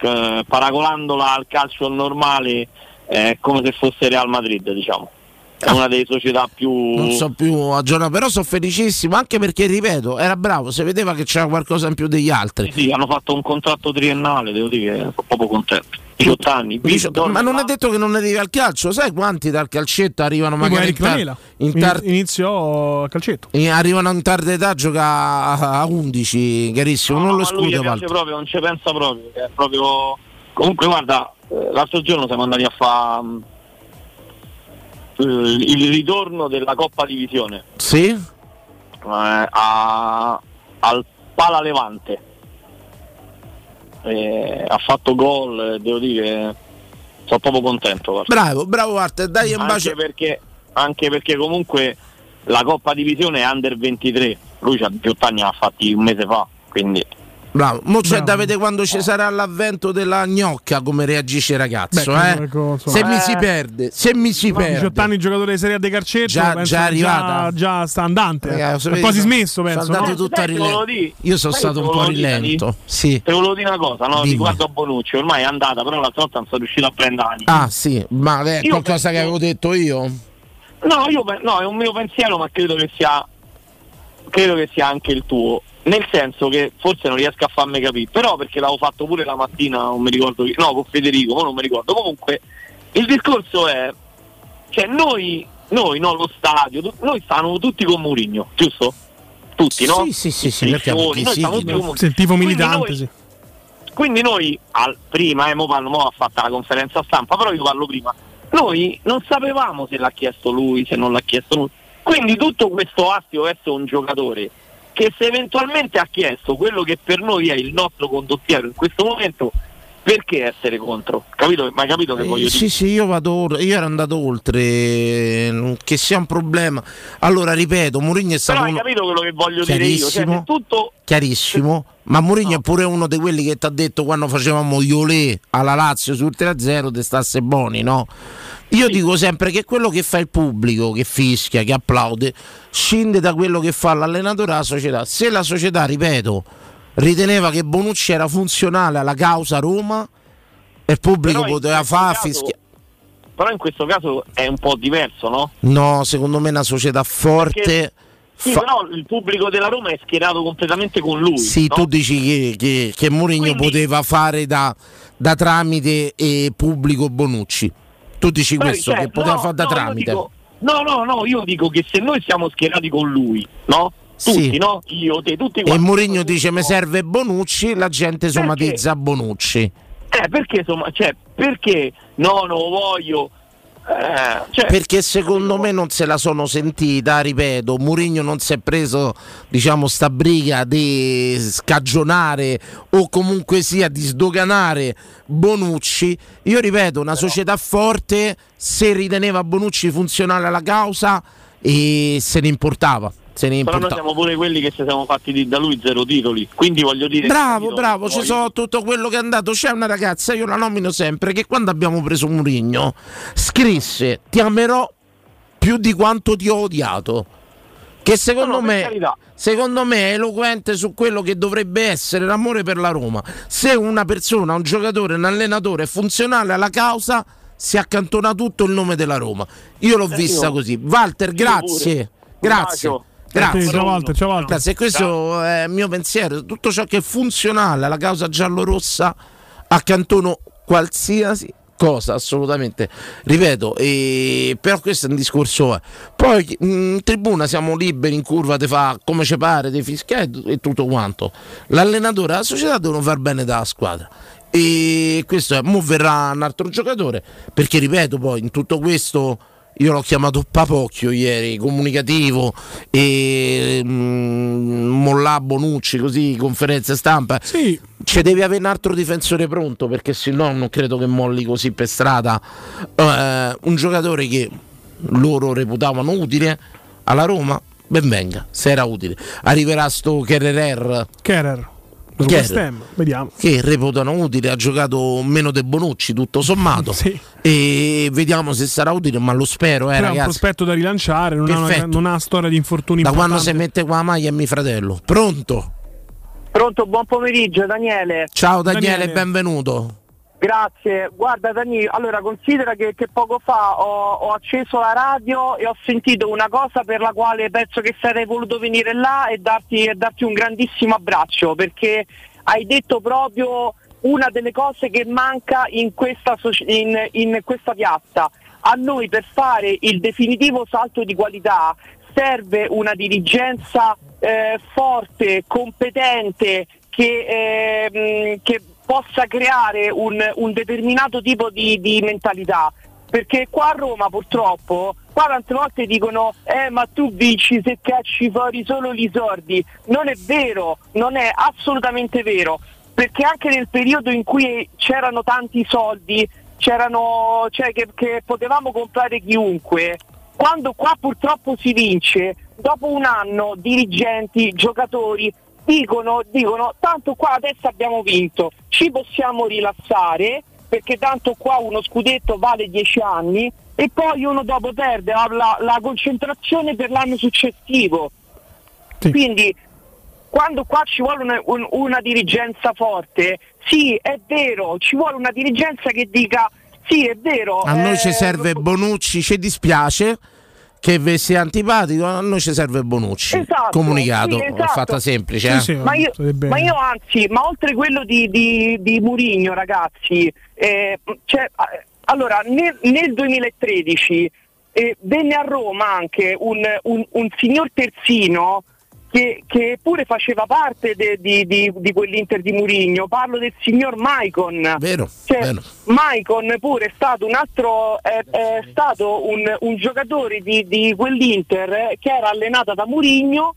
eh, paragonandola al calcio normale è come se fosse Real Madrid, diciamo. È una delle società più... Non so più aggiornato, però sono felicissimo anche perché, ripeto, era bravo, si vedeva che c'era qualcosa in più degli altri. Sì, hanno fatto un contratto triennale, devo dire che sono proprio contento. 18 anni, Dice- ma non è detto che non arrivi al calcio, sai quanti dal calcetto arrivano magari in, tar- in tar- iniziò a calcetto. in- arrivano in tarda età a giocare a 11, carissimo, non lo proprio, non ci pensa proprio, è proprio... Comunque guarda, eh, l'altro giorno siamo andati a fare il ritorno della Coppa Divisione Sì? eh, a- al Pala Levante. Eh, ha fatto gol, eh, devo dire, sono proprio contento. guarda. Bravo, bravo Walter, dai un bacio. perché, anche perché comunque la Coppa Divisione è under 23, lui ha 18 anni, l'ha fatti un mese fa, quindi Bravo. Mo c'è da vedere quando ci sarà l'avvento della gnocca come reagisce il ragazzo, Beh, eh? Se mi Eh. si perde, se mi si Ma 18 perde. anni giocatore di Serie A di calcetto, Già- penso già arrivata? Già, già sta andante. Raga, è quasi smesso, penso. sono andato no? tutto a rilento. Io sono stato un po' rilento. Sì. Te volevo dire una cosa, no? Dimmi. Riguardo a Bonucci, ormai è andata, però l'altra volta non sono riuscito a prenderli. Ah, sì, ma è Io qualcosa che avevo detto io? No, io no, è un mio pensiero, ma credo che sia credo che sia anche il tuo. Nel senso che forse non riesco a farmi capire, però perché l'avevo fatto pure la mattina, non mi ricordo chi, no, con Federico, ma non mi ricordo. Comunque il discorso è cioè noi noi no lo stadio, tu- noi stavamo tutti con Murigno, giusto? Tutti, no? Sì, sì, sì, sì, noi sì, con Mourinho. Sì, il tifo Quindi militante, noi- sì. quindi noi, al, prima, eh, mo parlo, mo ha fatto la conferenza stampa, però io parlo prima, noi non sapevamo se l'ha chiesto lui, se non l'ha chiesto lui. Quindi tutto questo astio verso un giocatore che se eventualmente ha chiesto quello che per noi è il nostro condottiero in questo momento, perché essere contro? Capito? Ma hai capito che voglio Eh, sì, dire? sì, io vado oltre, io ero andato oltre, eh, che sia un problema. Allora, ripeto, Mourinho è stato Però hai capito quello che voglio dire io? Cioè, tutto chiarissimo, ma Mourinho è pure uno di quelli che ti ha detto quando facevamo gli olè alla Lazio sul 3-0 te stasse buoni, no? Io dico sempre che quello che fa il pubblico, che fischia, che applaude, scende da quello che fa l'allenatore alla società. Se la società, ripeto, riteneva che Bonucci era funzionale alla causa Roma, e il pubblico poteva fare caso- fischia. Però in questo caso è un po' diverso, no? No, secondo me è una società forte. Perché- Sì, fa- però il pubblico della Roma è schierato completamente con lui. Sì, no? tu dici che, che, che Mourinho poteva fare da, da tramite e pubblico Bonucci. Tu dici Poi, questo, cioè, che poteva no, fare da no, tramite. dico- no, no, no, io dico che se noi siamo schierati con lui, no? Tutti, Sì. no? Io, te, tutti e. Mourinho dice mi serve Bonucci, la gente somatizza Bonucci. Eh, perché insomma, cioè, perché no, non lo voglio. Eh, cioè, Perché secondo me non se la sono sentita, ripeto, Mourinho non si è preso diciamo sta briga di scagionare o comunque sia di sdoganare Bonucci. Io ripeto, una società forte se riteneva Bonucci funzionale alla causa e se ne importava. Se ne però noi siamo pure quelli che ci siamo fatti da lui zero titoli. Quindi voglio dire. Bravo, bravo, ci so tutto quello che è andato. C'è una ragazza, io la nomino sempre, che quando abbiamo preso Murigno scrisse ti amerò più di quanto ti ho odiato. Che secondo No, no, me, secondo me è eloquente su quello che dovrebbe essere l'amore per la Roma. Se una persona, un giocatore, un allenatore è funzionale alla causa, si accantona tutto il nome della Roma. Io l'ho Eh, vista io- così. Walter, grazie. Grazie. Grazie. Ciao Walter, ciao Walter. Grazie, questo è il mio pensiero. Tutto ciò che è funzionale alla causa giallorossa accantono qualsiasi cosa, assolutamente. Ripeto, e... però questo è un discorso. eh. Poi in tribuna siamo liberi, in curva ti fa come ci pare, ti fischia e e tutto quanto. L'allenatore e la società devono far bene dalla squadra. E questo è, mo verrà un altro giocatore, perché ripeto poi in tutto questo io l'ho chiamato Papocchio ieri, comunicativo e mm, Mollà Bonucci, così conferenze stampa. Sì. Ci devi avere un altro difensore pronto perché se no non credo che molli così per strada. Eh, un giocatore che loro reputavano utile alla Roma, ben venga, se era utile. Arriverà sto Kerrer. Kerer. Vediamo. Che reputano utile, ha giocato meno de Bonucci tutto sommato. E vediamo se sarà utile, ma lo spero, eh, Però è un ragazzi. prospetto da rilanciare, non ha, una, non ha storia di infortuni Da quando importanti. si mette qua la maglia è mio fratello. Pronto? Pronto, buon pomeriggio Daniele. Ciao Daniele, benvenuto. Grazie, guarda Dani, allora considera che, che poco fa ho, ho acceso la radio e ho sentito una cosa per la quale penso che sarei voluto venire là e darti, e darti un grandissimo abbraccio perché hai detto proprio una delle cose che manca in questa, in, in questa piazza. A noi per fare il definitivo salto di qualità serve una dirigenza eh, forte, competente, che, ehm, che possa creare un, un determinato tipo di, di mentalità. Perché qua a Roma purtroppo, qua tante volte dicono eh ma tu vinci se cacci fuori solo gli sordi. Non è vero, non è assolutamente vero. Perché anche nel periodo in cui c'erano tanti soldi, c'erano, cioè che, che potevamo comprare chiunque, quando qua purtroppo si vince, dopo un anno dirigenti, giocatori dicono, dicono tanto qua adesso abbiamo vinto, ci possiamo rilassare perché tanto qua uno scudetto vale 10 anni e poi uno dopo perde la, la- la concentrazione per l'anno successivo. Quindi quando qua ci vuole una, un- una dirigenza forte, sì è vero, ci vuole una dirigenza che dica sì è vero. A noi ci eh, serve Bonucci, ci dispiace che vi sia antipatico, a noi ci serve Bonucci. Esatto, Comunicato, sì, esatto. fatta semplice. eh. ma, io, ma io anzi, ma oltre quello di, di, di Murigno, ragazzi, eh, cioè, allora nel, nel 2013 eh, venne a Roma anche un, un- un signor terzino che, che pure faceva parte de- di, di- di quell'Inter di Murigno, parlo del signor Maicon. Vero, Cioè, vero. Maicon pure è stato un altro, è, è stato un, un giocatore di, di quell'Inter eh, che era allenata da Murigno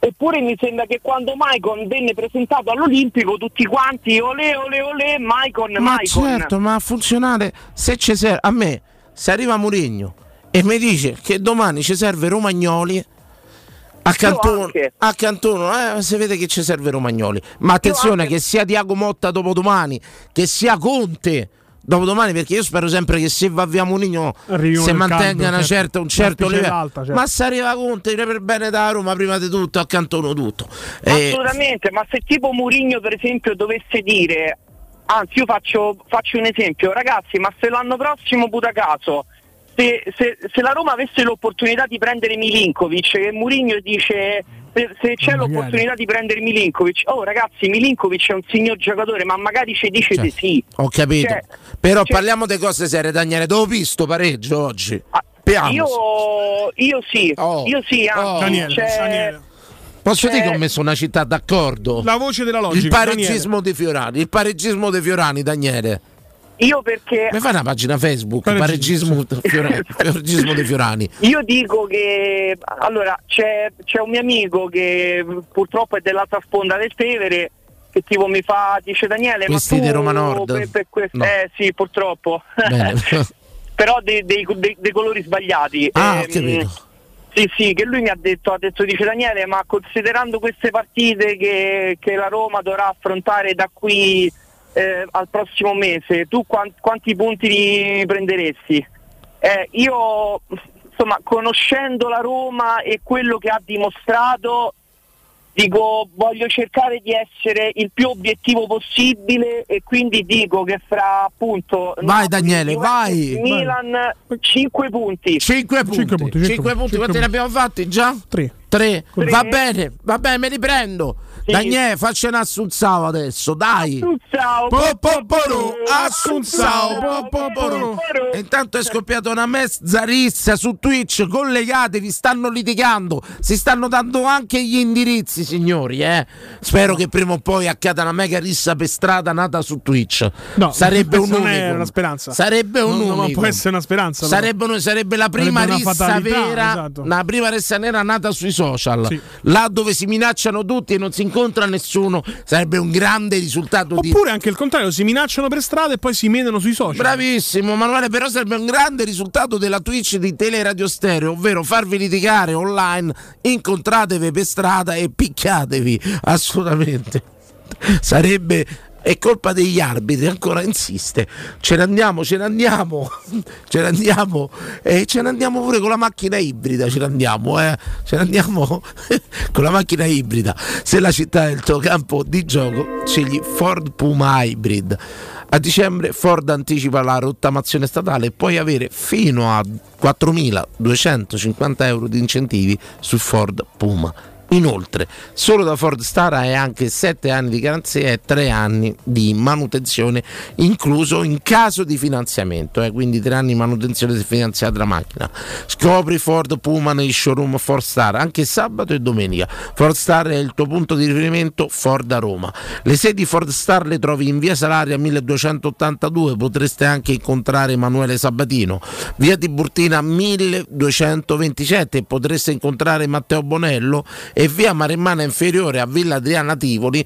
Eppure mi sembra che quando Maicon venne presentato all'Olimpico tutti quanti ole ole ole Maicon Ma Maicon. certo, ma a funzionare se ci serve a me, se arriva Murigno e mi dice che domani ci serve Romagnoli accanto, anche. accanto uno, eh, si vede che ci serve Romagnoli. Ma attenzione che sia Diago Motta dopodomani, che sia Conte dopodomani, perché io spero sempre che se va via Murigno Arrivi si mantenga caldo, una certo. certa- un certo livello. d'alta, certo. Ma se arriva Conte per bene da Roma prima di tutto, accantono tutto. Eh, Assolutamente, ma se tipo Murigno per esempio dovesse dire, anzi io faccio, faccio un esempio, ragazzi, ma se l'anno prossimo puta caso, se, se- se la Roma avesse l'opportunità di prendere Milinkovic, che Murigno dice se, se c'è Magari. l'opportunità di prendere Milinkovic, oh ragazzi Milinkovic è un signor giocatore, ma magari ci dice di sì. Ho capito. Cioè, Però cioè- parliamo di cose serie, Daniele. Dove ho visto pareggio oggi? Piamo. Io, io sì, Oh. io sì, anzi, Daniele, cioè- Daniele. Posso cioè- dire che ho messo una città d'accordo? La voce della logica. il pareggismo di Fiorani, il pareggismo di Fiorani, Daniele. Io perché Mi fai una pagina Facebook, Pareggismo, pareggismo, di Fiorani. Io dico che allora c'è, c'è un mio amico che purtroppo è dell'altra sponda del Tevere che tipo mi fa, dice Daniele, Questi ma tu di Roma Nord? per- per questo- No. Eh sì, purtroppo. Bene. Però dei, dei- dei- dei colori sbagliati. Ah, ho Ehm, capito. Sì, sì, che lui mi ha detto, ha detto, dice Daniele, ma considerando queste partite che, che la Roma dovrà affrontare da qui eh, al prossimo mese, tu quan- quanti punti li prenderesti? Eh, io, insomma, conoscendo la Roma e quello che ha dimostrato, dico voglio cercare di essere il più obiettivo possibile e quindi dico che fra appunto Vai Daniele, vai. Milan 5 punti. 5 punti. Cinque punti, cinque 5 punti, punti. quanti ne abbiamo fatti già? 3. Tre. Tre. Va bene, va bene, me li prendo. Daniele, faccia un assunzao adesso, dai. Assunzao. Intanto è scoppiata una mezza rissa su Twitch, collegatevi, stanno litigando, si stanno dando anche gli indirizzi, signori, eh. Spero che prima o poi accada una mega rissa per strada nata su Twitch. No, sarebbe un non è una speranza. Sarebbe un non unicum. può essere una speranza. Sarebbe, un- sarebbe la prima Sarebbe una rissa fatalità, vera, esatto. la prima rissa nera nata sui social. Sì. Là dove si minacciano tutti e non si incontra nessuno, sarebbe un grande risultato di Oppure anche il contrario, si minacciano per strada e poi si menano sui social. Bravissimo Manuele, però sarebbe un grande risultato della Twitch di Teleradio Stereo, ovvero farvi litigare online, incontratevi per strada e picchiatevi, assolutamente. Sarebbe è colpa degli arbitri, ancora insiste. Ce ne andiamo, ce ne andiamo, ce ne andiamo e ce ne andiamo pure con la macchina ibrida, ce ne andiamo, eh. Ce ne andiamo con la macchina ibrida. Se la città è il tuo campo di gioco, scegli Ford Puma Hybrid. A dicembre Ford anticipa la rottamazione statale e puoi avere fino a 4.250 euro di incentivi su Ford Puma. Inoltre, solo da Ford Star hai anche 7 anni di garanzia e 3 anni di manutenzione, incluso in caso di finanziamento, eh, quindi 3 anni di manutenzione se finanziate la macchina. Scopri Ford Puma nei showroom Ford Star anche sabato e domenica. Ford Star è il tuo punto di riferimento Ford a Roma. Le sedi Ford Star le trovi in via Salaria 1282, potreste anche incontrare Emanuele Sabatino, via Tiburtina 1227 e potreste incontrare Matteo Bonello e via Maremmana Inferiore a Villa Adriana Tivoli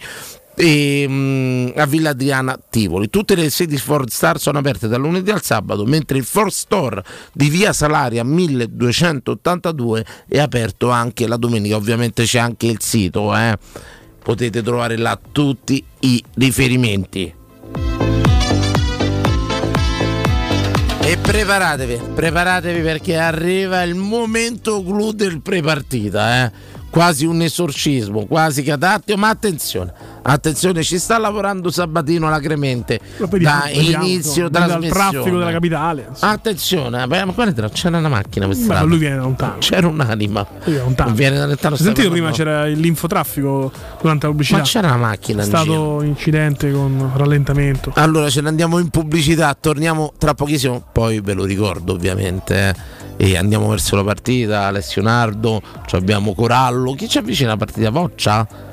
e, mm, a Villa Adriana Tivoli. Tutte le sedi Ford Star sono aperte dal lunedì al sabato, mentre il Ford Store di Via Salaria 1282 è aperto anche la domenica. Ovviamente c'è anche il sito, eh. potete trovare là tutti i riferimenti. E preparatevi, preparatevi perché arriva il momento clou del prepartita, eh. Quasi un esorcismo, quasi catattio, ma attenzione, attenzione, ci sta lavorando Sabatino alla Cremente vediamo, da vediamo, inizio dal trasmissione. traffico della capitale. Attenzione, beh, ma guarda, c'era una macchina per Ma lui viene da lontano. C'era un'anima. Lui viene da lontano. Viene da lontano, sentito prima c'era l'infotraffico durante la pubblicità? Ma c'era una macchina È stato un incidente con rallentamento. Allora ce ne andiamo in pubblicità, torniamo tra pochissimo, poi ve lo ricordo ovviamente. E andiamo verso la partita, Alessio Nardo, ci abbiamo Corallo. Chi ci avvicina alla partita? Voccia?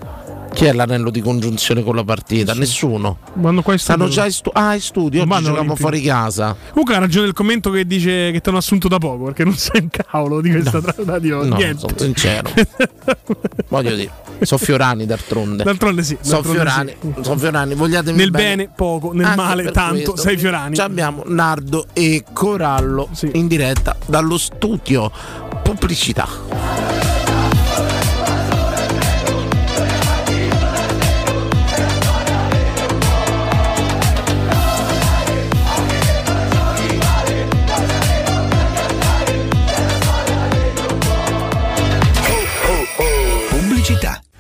Chi è l'anello di congiunzione con la partita? Nessuno. Studio. Stanno già in, stu- ah, in studio, oggi giochiamo fuori casa. Comunque ha ragione il commento che dice che ti hanno assunto da poco perché non sai un cavolo di questa tra- radio. No, Niente. sono sincero. Voglio dire, sono Fiorani d'altronde. D'altronde sì, Sono Fiorani, sì. sono Fiorani, vogliatemi Nel bene poco, nel Anche male tanto, questo. sei Fiorani. Ci abbiamo Nardo e Corallo in diretta dallo studio pubblicità.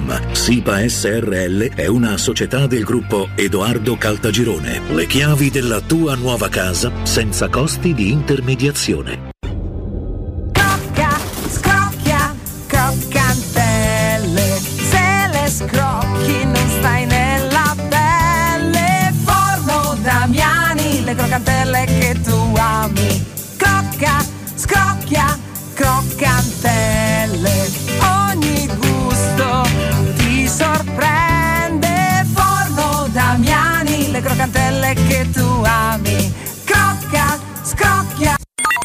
www.keicalt.com. SIPA SRL è una società del gruppo Edoardo Caltagirone. Le chiavi della tua nuova casa senza costi di intermediazione. Crocca, scrocchia, croccantelle. Se le scrocchi non stai nella pelle. Forno Damiani, le croccantelle che tu ami. Crocca, scrocchia, croccantelle. Sorprende. Forno Damiani, le croccantelle che tu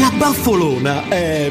La baffolona è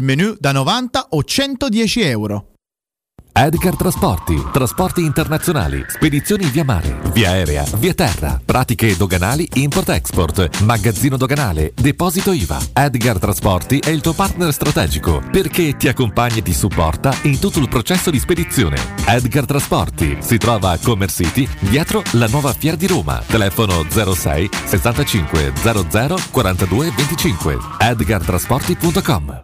menu da 90 o 110 euro. Edgar Trasporti, trasporti internazionali, spedizioni via mare, via aerea, via terra, pratiche doganali import-export, magazzino doganale, deposito IVA. Edgar Trasporti è il tuo partner strategico perché ti accompagna e ti supporta in tutto il processo di spedizione. Edgar Trasporti si trova a Commerce City dietro la nuova Fiera di Roma. Telefono 06 65 00 42 25. edgartrasporti.com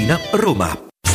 Tiburtina, Roma.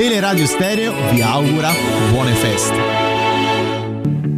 Teleradio Stereo vi augura buone feste.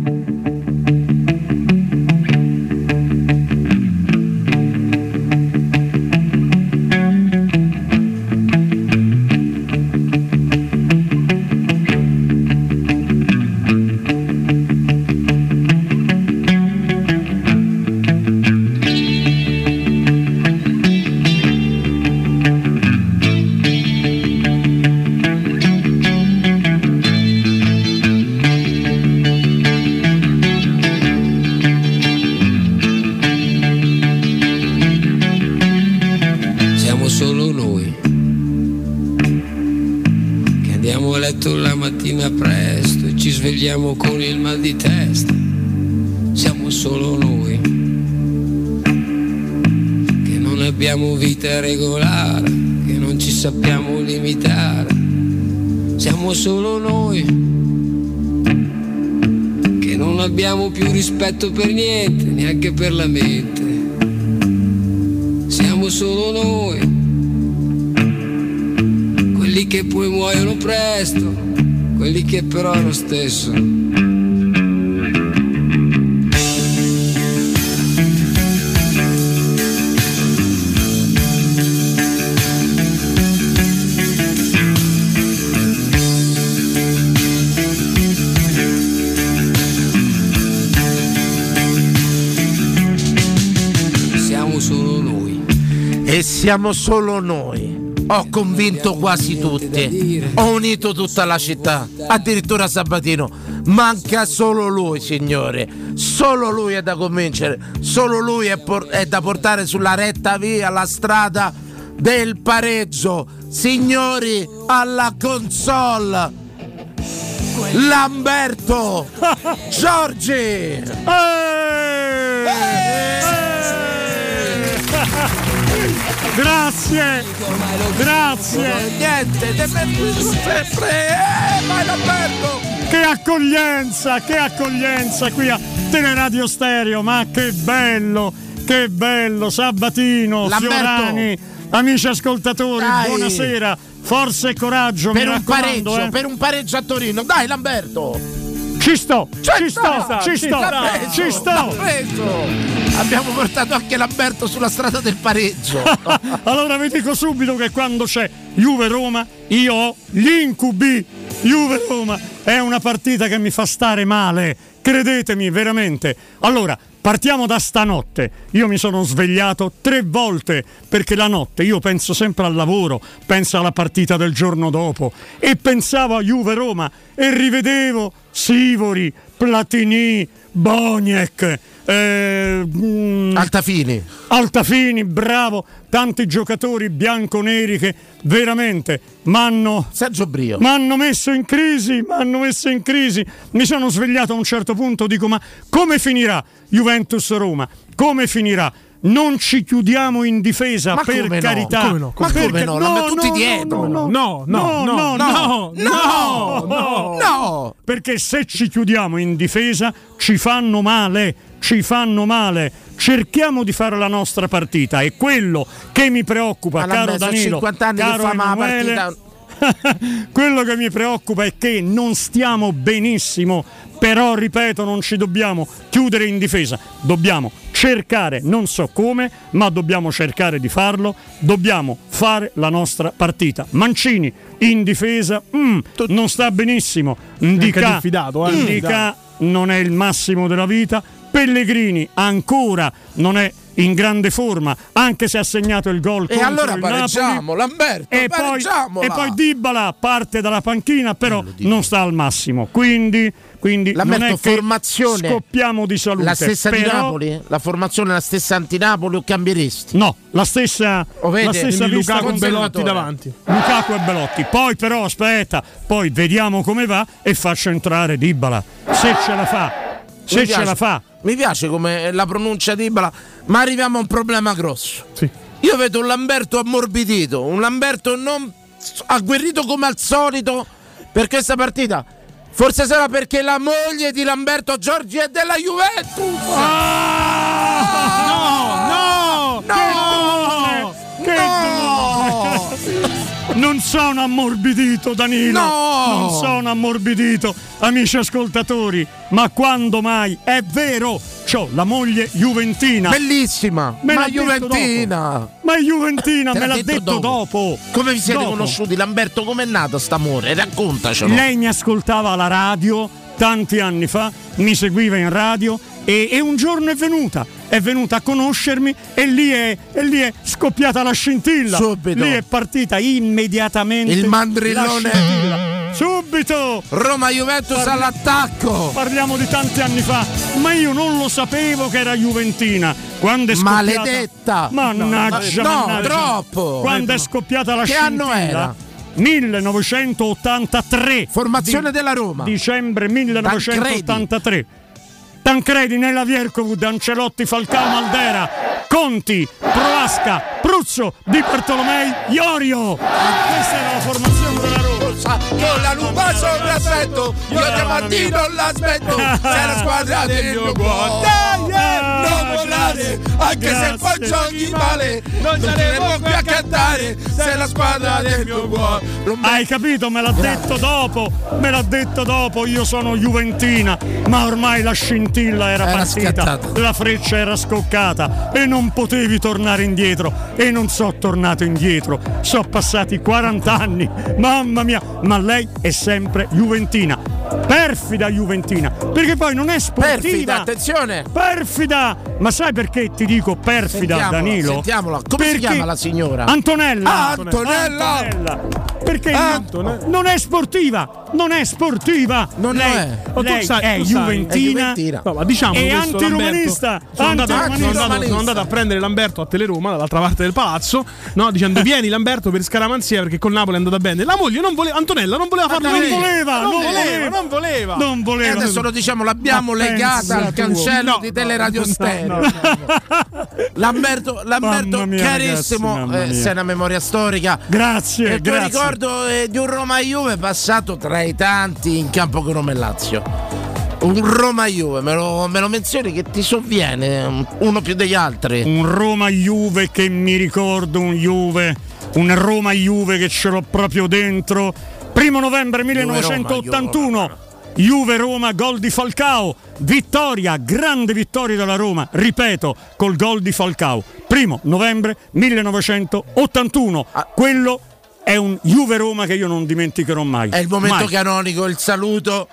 Rispetto per niente, neanche per la mente. Siamo solo noi, quelli che poi muoiono presto, quelli che però lo stesso. Siamo solo noi. Ho convinto quasi tutti. Ho unito tutta la città. Addirittura Sabatino. Manca solo lui, signore. Solo lui è da convincere. Solo lui è, por- è da portare sulla retta via la strada del pareggio. Signori, alla console. Lamberto Giorgi. Grazie! Grazie! Niente, sempre! Eh, vai Lamberto! Che accoglienza, che accoglienza qui a Teleradio Stereo, ma che bello, che bello, Sabatino, Lamberto. Fiorani, amici ascoltatori, Dai. buonasera, forza e coraggio, Per mi un pareggio, eh. per un pareggio a Torino. Dai Lamberto! Ci sto, ci sto, sta, ci sto, preso, ci sto. Abbiamo portato anche Lamberto sulla strada del pareggio. allora vi dico subito che quando c'è Juve Roma io ho gli incubi. Juve Roma è una partita che mi fa stare male, credetemi veramente. Allora, partiamo da stanotte. Io mi sono svegliato tre volte perché la notte io penso sempre al lavoro, penso alla partita del giorno dopo e pensavo a Juve Roma e rivedevo Sivori, Platini, Boniek, eh, mm, Altafini. Altafini, bravo, tanti giocatori bianco-neri che veramente m'hanno Sergio Brio. m'hanno messo in crisi, m'hanno messo in crisi. Mi sono svegliato a un certo punto, dico ma come finirà Juventus-Roma? Come finirà? Non ci chiudiamo in difesa Ma per come no? carità. Come no? Ma Perché- come no? L'hanno tutti dietro. No, No, no, no, no, no, no, no. Perché se ci chiudiamo in difesa ci fanno male, ci fanno male. Cerchiamo di fare la nostra partita e quello che mi preoccupa, Ma caro Danilo, 50 anni caro fa ma Emanuele, partita. quello che mi preoccupa è che non stiamo benissimo, però ripeto, non ci dobbiamo chiudere in difesa, dobbiamo cercare, non so come, ma dobbiamo cercare di farlo, dobbiamo fare la nostra partita. Mancini in difesa mm, non sta benissimo, diffidato, eh. Ndika non è il massimo della vita, Pellegrini ancora non è in grande forma, anche se ha segnato il gol E allora il pareggiamo, Napoli. Lamberto, E poi, e poi Dybala parte dalla panchina, però non sta al massimo. Quindi, quindi non Lamberto, è che formazione. scoppiamo di salute. La stessa di però- Napoli? La formazione è la stessa anti-Napoli o cambieresti? No, la stessa, O vede? la stessa Lukaku con e Belotti davanti. Lukaku e Belotti. Poi però aspetta, poi vediamo come va e faccio entrare Dybala. Se ce la fa, se Mi ce piace- la fa. Mi piace come la pronuncia di Ibala, ma arriviamo a un problema grosso. Io vedo un Lamberto ammorbidito, un Lamberto non agguerrito come al solito per questa partita. Forse sarà perché la moglie di Lamberto Giorgi è della Juventus. no, no, Non sono ammorbidito, Danilo. No! Non sono ammorbidito, amici ascoltatori. Ma quando mai? È vero, c'ho la moglie juventina. Bellissima, Me ma detto Juventina. dopo. Ma Juventina me l'ha l'ha detto, dopo. Come vi siete Dopo. conosciuti? Lamberto, com'è nato st'amore? Raccontacelo. Lei mi ascoltava alla radio tanti anni fa, mi seguiva in radio e, e un giorno è venuta, è venuta a conoscermi e lì è, e lì è scoppiata la scintilla. Subito. Lì è partita immediatamente. Il mandrillone. Subito! Roma Juventus Parli- all'attacco. Parliamo di tanti anni fa, ma io non lo sapevo che era Juventina. Quando è scoppiata... Maledetta. Mannaggia, No, mannaggia. troppo. Quando è scoppiata la Che scintilla. anno era? 1983. Formazione della Roma. Dicembre 1983. Tancredi nella Viercovud, Ancelotti, Falcao, Maldera, Conti, Proasca, Pruzzo, Di Bartolomei, Iorio. Questa era la formazione Roma. Con la lupa sopra aspetto, io da mattino l'aspetto, sei la squadra del mio cuore. Eh, non volare, anche se poi giochi male, non saremo qui a cantare, sei la squadra del mio cuore. Hai capito? Me l'ha detto dopo, me l'ha detto dopo, io sono Juventina, ma ormai la scintilla era, Era partita, scattata. la freccia era scoccata e non potevi tornare indietro. E non so tornato indietro, sono passati 40 anni, mamma mia, ma lei è sempre Juventina, perfida Juventina, perché poi non è sportiva. Perfida, attenzione. Perfida! Ma sai perché ti dico perfida, Sentiamola, Danilo? sentiamola. Come si Perché- chiama la signora? Antonella! Ah, Antonella! Antonella. Perché Ah, non, non è sportiva! Non è sportiva! Non lei, è. Ma tu lei sai- è tu sai- Juventina. è Juventina. No, ma diciamo questo, antiromanista. Lamberto, Sono andato, sono, Antiromanista. andato, sono andato a prendere Lamberto a Teleroma dall'altra parte del palazzo, no, dicendo vieni Lamberto per scaramanzia perché col Napoli è andata bene. La moglie non voleva, Antonella non voleva farlo non voleva, non, non voleva, voleva. non voleva. Non E voleva. adesso lo diciamo, l'abbiamo Ma legata al cancello No, di Teleradio no, Stereo. no, Lamberto, Lamberto mia, carissimo, ragazzi, eh, sei una memoria storica. Grazie, E grazie. ricordo eh, di un Roma-Juve passato tra i tanti in campo con Roma e Lazio. Un Roma-Juve, me lo, me lo menzioni che ti sovviene um, uno più degli altri. Un Roma-Juve che mi ricordo, un Juve, un Roma-Juve che ce l'ho proprio dentro. Primo novembre 1981. Juve-Roma, gol di Falcao, vittoria, grande vittoria della Roma, ripeto, col gol di Falcao. Primo novembre 1981. Quello è un Juve-Roma che io non dimenticherò mai. È il momento Mai. canonico, il saluto.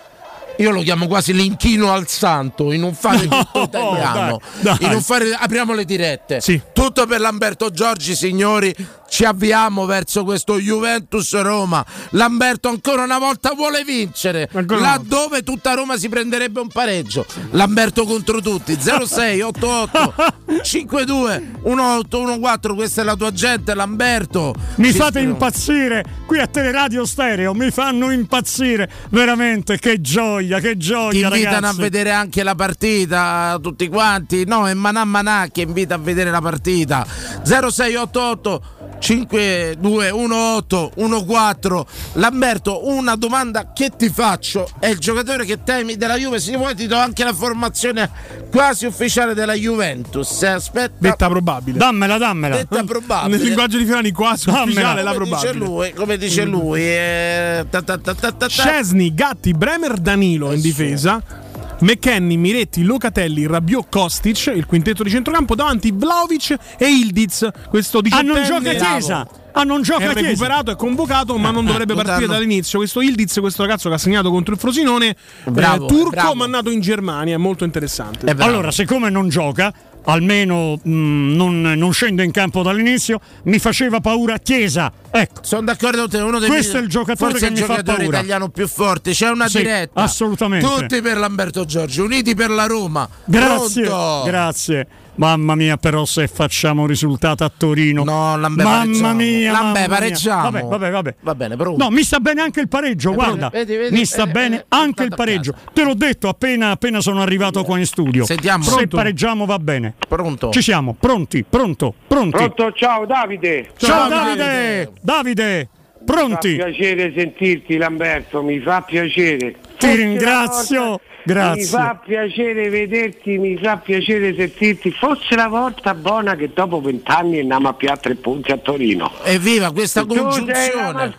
Io lo chiamo quasi l'inchino al santo, in un fare No, tutto italiano. dai, dai. In un fare, apriamo le dirette. Sì. Tutto per Lamberto Giorgi, signori. Ci avviamo verso questo Juventus Roma. Lamberto ancora una volta vuole vincere. Laddove tutta Roma si prenderebbe un pareggio. Lamberto contro tutti. 06 88 52 1814. Questa è la tua gente, Lamberto. Mi fate impazzire qui a Teleradio Stereo, mi fanno impazzire veramente. Che gioia, che Ti gioia, invitano ragazzi. a vedere anche la partita tutti quanti. No, è Manà Manà che invita a vedere la partita. 0688 5218 14 Lamberto, una domanda che ti faccio. È il giocatore che temi della Juve? Se vuoi ti do anche la formazione quasi ufficiale della Juventus. Eh, Aspetta. Detta probabile. Dammela, dammela. Detta probabile. Nel linguaggio di Fiorani quasi Dammela. ufficiale la come dice probabile. lui, come dice lui. eh, ta ta ta ta ta ta. Scesni, Gatti, Bremer, Danilo in difesa. McKenny, Miretti, Locatelli, Rabiot, Kostic, il quintetto di centrocampo davanti Vlaovic e Ildiz. Questo Ah, 17 non gioca Chiesa. Ah, non è gioca Chiesa. recuperato, è convocato, ma non dovrebbe lo partire dall'inizio. Questo Ildiz, questo ragazzo che ha segnato contro il Frosinone, Bravo, eh, turco, bravo. ma nato in Germania, è molto interessante. È. Allora, siccome non gioca, almeno mh, non, non scende in campo dall'inizio, mi faceva paura Chiesa. Ecco. Sono d'accordo con te, uno dei Questo è il giocatore forse che il mi fa giocatore paura. italiano più forte. C'è una Sì, diretta. assolutamente. Tutti per Lamberto Giorgi, uniti per la Roma. Grazie, Pronto? grazie. Mamma mia, però se facciamo un risultato a Torino. No, Lambe, Mamma pareggiamo. mia, mamma mia. pareggiamo. Vabbè, vabbè, vabbè. Va bene, pronto. No, mi sta bene anche il pareggio, guarda. vedi, vedi, mi sta eh, bene eh, anche il pareggio. Te l'ho detto appena, appena sono arrivato qua in studio. Sentiamo. Se Pronto? pareggiamo va bene. Pronto. Ci siamo, pronti, pronto, pronti. Pronto, ciao Davide. Ciao, Ciao, Davide! Davide! Pronti? Mi fa piacere sentirti Lamberto, mi fa piacere. Ti ringrazio, grazie. Mi fa piacere vederti, mi fa piacere sentirti. Fosse la volta buona che dopo vent'anni andiamo a più a tre punti a Torino. Evviva questa congiunzione.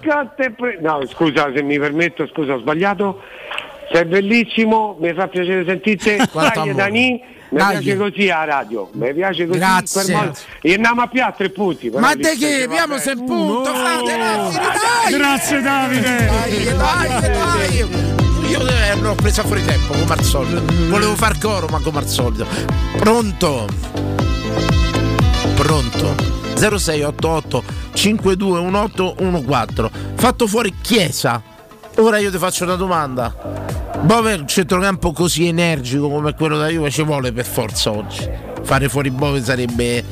pre- No, scusa se mi permetto, scusa, ho sbagliato. Sei bellissimo, mi fa piacere sentirti. Dai. Dani, mi Dai. piace così a radio, mi piace così. Grazie. per E andiamo a più a tre punti. Ma te che? Abbiamo se punto, frate, dai, dai. Grazie Davide! Dai, dai, dai. Io eh, l'ho presa fuori tempo come al solito. Volevo far coro, ma come al solito. Pronto? Pronto? 0688 521814 Fatto fuori Chiesa. Ora io ti faccio una domanda. Bove un centrocampo così energico come quello da Juve ci vuole per forza oggi. Fare fuori Bove sarebbe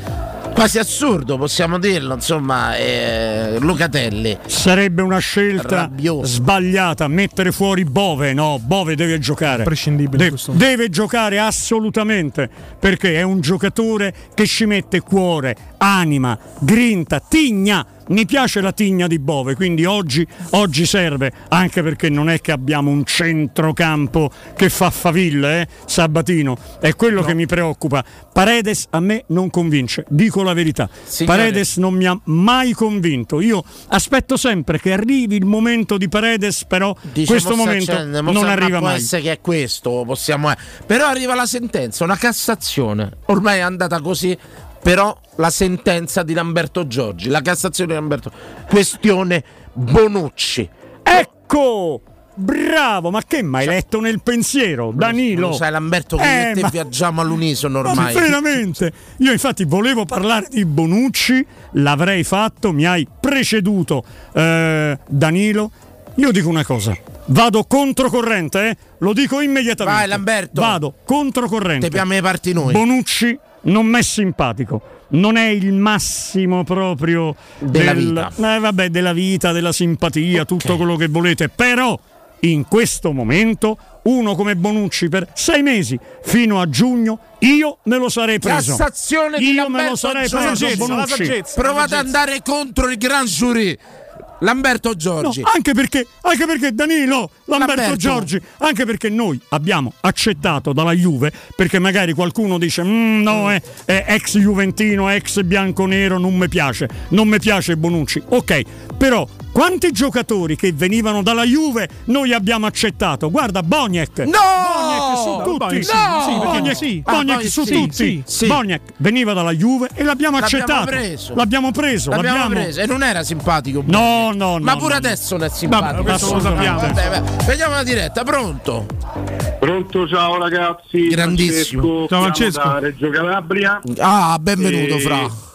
quasi assurdo, possiamo dirlo, insomma, eh, Lucatelli. Sarebbe una scelta Rabbioso. sbagliata mettere fuori Bove, no, Bove deve giocare. Prescindibile De- deve giocare assolutamente perché è un giocatore che ci mette cuore, anima, grinta, tigna. Mi piace la tigna di Bove, quindi oggi, oggi serve, anche perché non è che abbiamo un centrocampo che fa faville, eh? Sabatino, è quello che mi preoccupa. Paredes a me non convince, dico la verità. Signore. Paredes non mi ha mai convinto. Io aspetto sempre che arrivi il momento di Paredes, però Dice, questo momento accendendo, mo non arriva può mai. essere che è questo, possiamo... Però arriva la sentenza, una Cassazione. Ormai è andata così, però la sentenza di Lamberto Giorgi, la Cassazione di Lamberto. Questione Bonucci. Ecco! Bravo, ma che mai letto nel pensiero? Danilo. Lo sai Lamberto che Eh, te ma- viaggiamo all'unisono Ma ormai. veramente? Io infatti volevo parlare di Bonucci, l'avrei fatto, mi hai preceduto eh, Danilo. Io dico una cosa, vado controcorrente, eh? lo dico immediatamente. Vai, Lamberto. Vado controcorrente. Te piamo le parti noi. Bonucci non mi è simpatico. Non è il massimo proprio Della del- vita. eh, vabbè, della vita, della simpatia, tutto quello che volete. Però in questo momento uno come Bonucci per sei mesi fino a giugno io me lo sarei preso. Cassazione di io me lo sarei preso. La Bonucci. saggezza, Provate ad andare contro il Gran Jury. Lamberto Giorgi. No, anche perché, anche perché Danilo, Lamberto, Lamberto. Giorgi, anche perché noi abbiamo accettato dalla Juve, perché magari qualcuno dice "Mm, no, è, è ex Juventino, ex bianconero, non mi piace, non mi piace Bonucci. Ok, però quanti giocatori che venivano dalla Juve noi abbiamo accettato? Guarda, Boniek. No! Boniek su tutti. Boniek sì, No! sì, perché Boniek, sì. Ah, Boniek Boniek su sì, tutti. sì, sì. Boniek veniva dalla Juve e l'abbiamo L'abbiamo accettato. preso. L'abbiamo preso. L'abbiamo l'abbiamo- preso e non era simpatico. No, no, no. Ma pure no. adesso non è simpatico. Vabbè, questo lo sappiamo. Vabbè, vabbè. Vediamo la diretta, pronto? Pronto, ciao ragazzi. Grandissimo. Francesco, Ciao, Francesco. Da Reggio Calabria. Ah, benvenuto, E- Fra.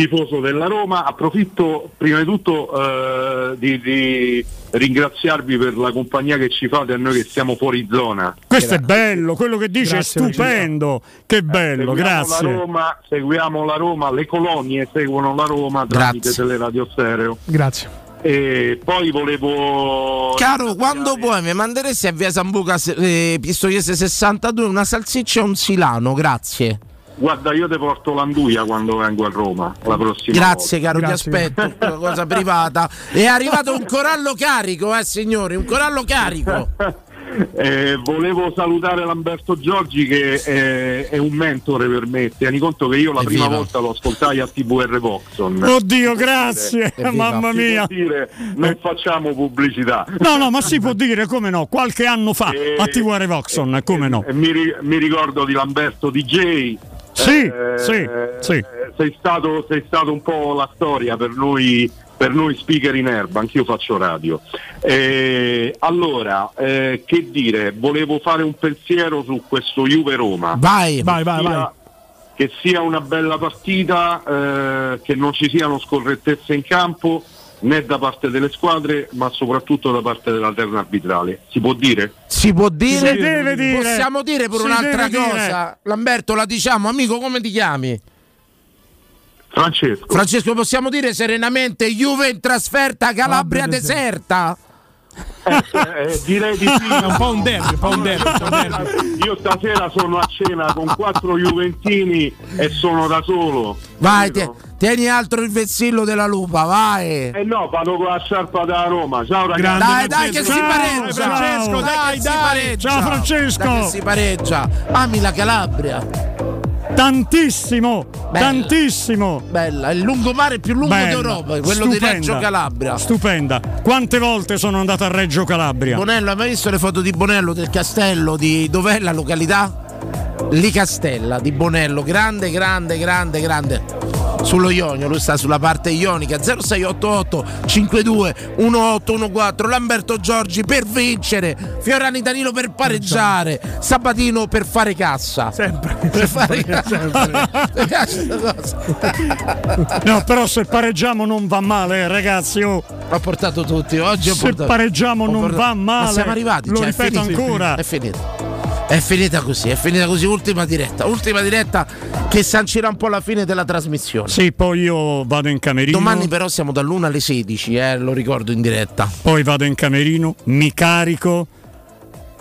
Tifoso della Roma, approfitto prima di tutto eh, di, di ringraziarvi per la compagnia che ci fate a noi che siamo fuori zona. Questo è bello, quello che dice Grazie, è stupendo. Che bello, Seguiamo grazie. La Roma, seguiamo la Roma, le colonie seguono la Roma tramite Grazie. Teleradio Stereo. Grazie. E poi volevo Caro, quando vuoi mi manderesti a via Sambuca eh, Pistoiese 62 una salsiccia e un silano, grazie. Guarda, io ti porto l'anduia quando vengo a Roma la prossima Grazie caro, volta. ti aspetto, una cosa privata. È arrivato un corallo carico, eh signori, un corallo carico. Eh, volevo salutare Lamberto Giorgi che è, è un mentore per me. Tieni conto che io la prima Evviva. volta lo ascoltai a TVR Voxon. Oddio, grazie, Si può mamma mia. dire, non facciamo pubblicità. No, no, ma si può dire come no, qualche anno fa a TVR Voxon, come no. E mi, mi ricordo di Lamberto DJ. Sì, Eh, sì, sì. eh, Sei stato, sei stato un po' la storia per noi, per noi speaker in erba, anch'io faccio radio. Eh, allora, eh, che dire, volevo fare un pensiero su questo Juve Roma. Vai, vai, vai, vai. Che sia una bella partita, eh, che non ci siano scorrettezze in campo né da parte delle squadre, ma soprattutto da parte della terna arbitrale. Si può dire? Si può dire? Si deve dire. Possiamo dire pure Si un'altra deve dire. cosa. Lamberto, la diciamo, amico, come ti chiami? Francesco. Francesco, possiamo dire serenamente Juve in trasferta, Calabria Calabria deserta. Eh, direi di sì. È un po' un derby, un po' un derby. un derby. Io stasera sono a cena con quattro Juventini e sono da solo. Vai, tie- tieni altro il vessillo della lupa, vai. Eh no, vado con la sciarpa da Roma. Ciao ragazzi. Dai, dai, che si Ciao, pareggia. Francesco, dai, dai, che si dai. pareggia. Ciao, Francesco. Dai, che si pareggia. Ami la Calabria. Tantissimo, Bella. tantissimo. Bella, il lungomare più lungo Bella, d'Europa, quello di stupenda, Reggio Calabria. Stupenda. Quante volte sono andato a Reggio Calabria? Bonello, hai mai visto le foto di Bonello del castello? Di dov'è la località? Li Castella di Bonello, grande, grande, grande, grande. Sullo Ionio, lui sta sulla parte ionica 0688 52 1814 Lamberto Giorgi per vincere Fiorani Danilo per pareggiare Sabatino per fare cassa Sempre. per fare cassa. No, però se pareggiamo non va male, eh, ragazzi. oh. Ho portato tutti oggi ho Se portato- pareggiamo non portato- va male. Ma siamo arrivati Lo cioè, è ripeto finito. ancora. È finito È finita così, è finita così, ultima diretta, ultima diretta che sancirà un po' la fine della trasmissione. Sì, poi io vado in camerino. Domani però siamo dall'1 alle 16, eh, lo ricordo in diretta. Poi vado in camerino, mi carico,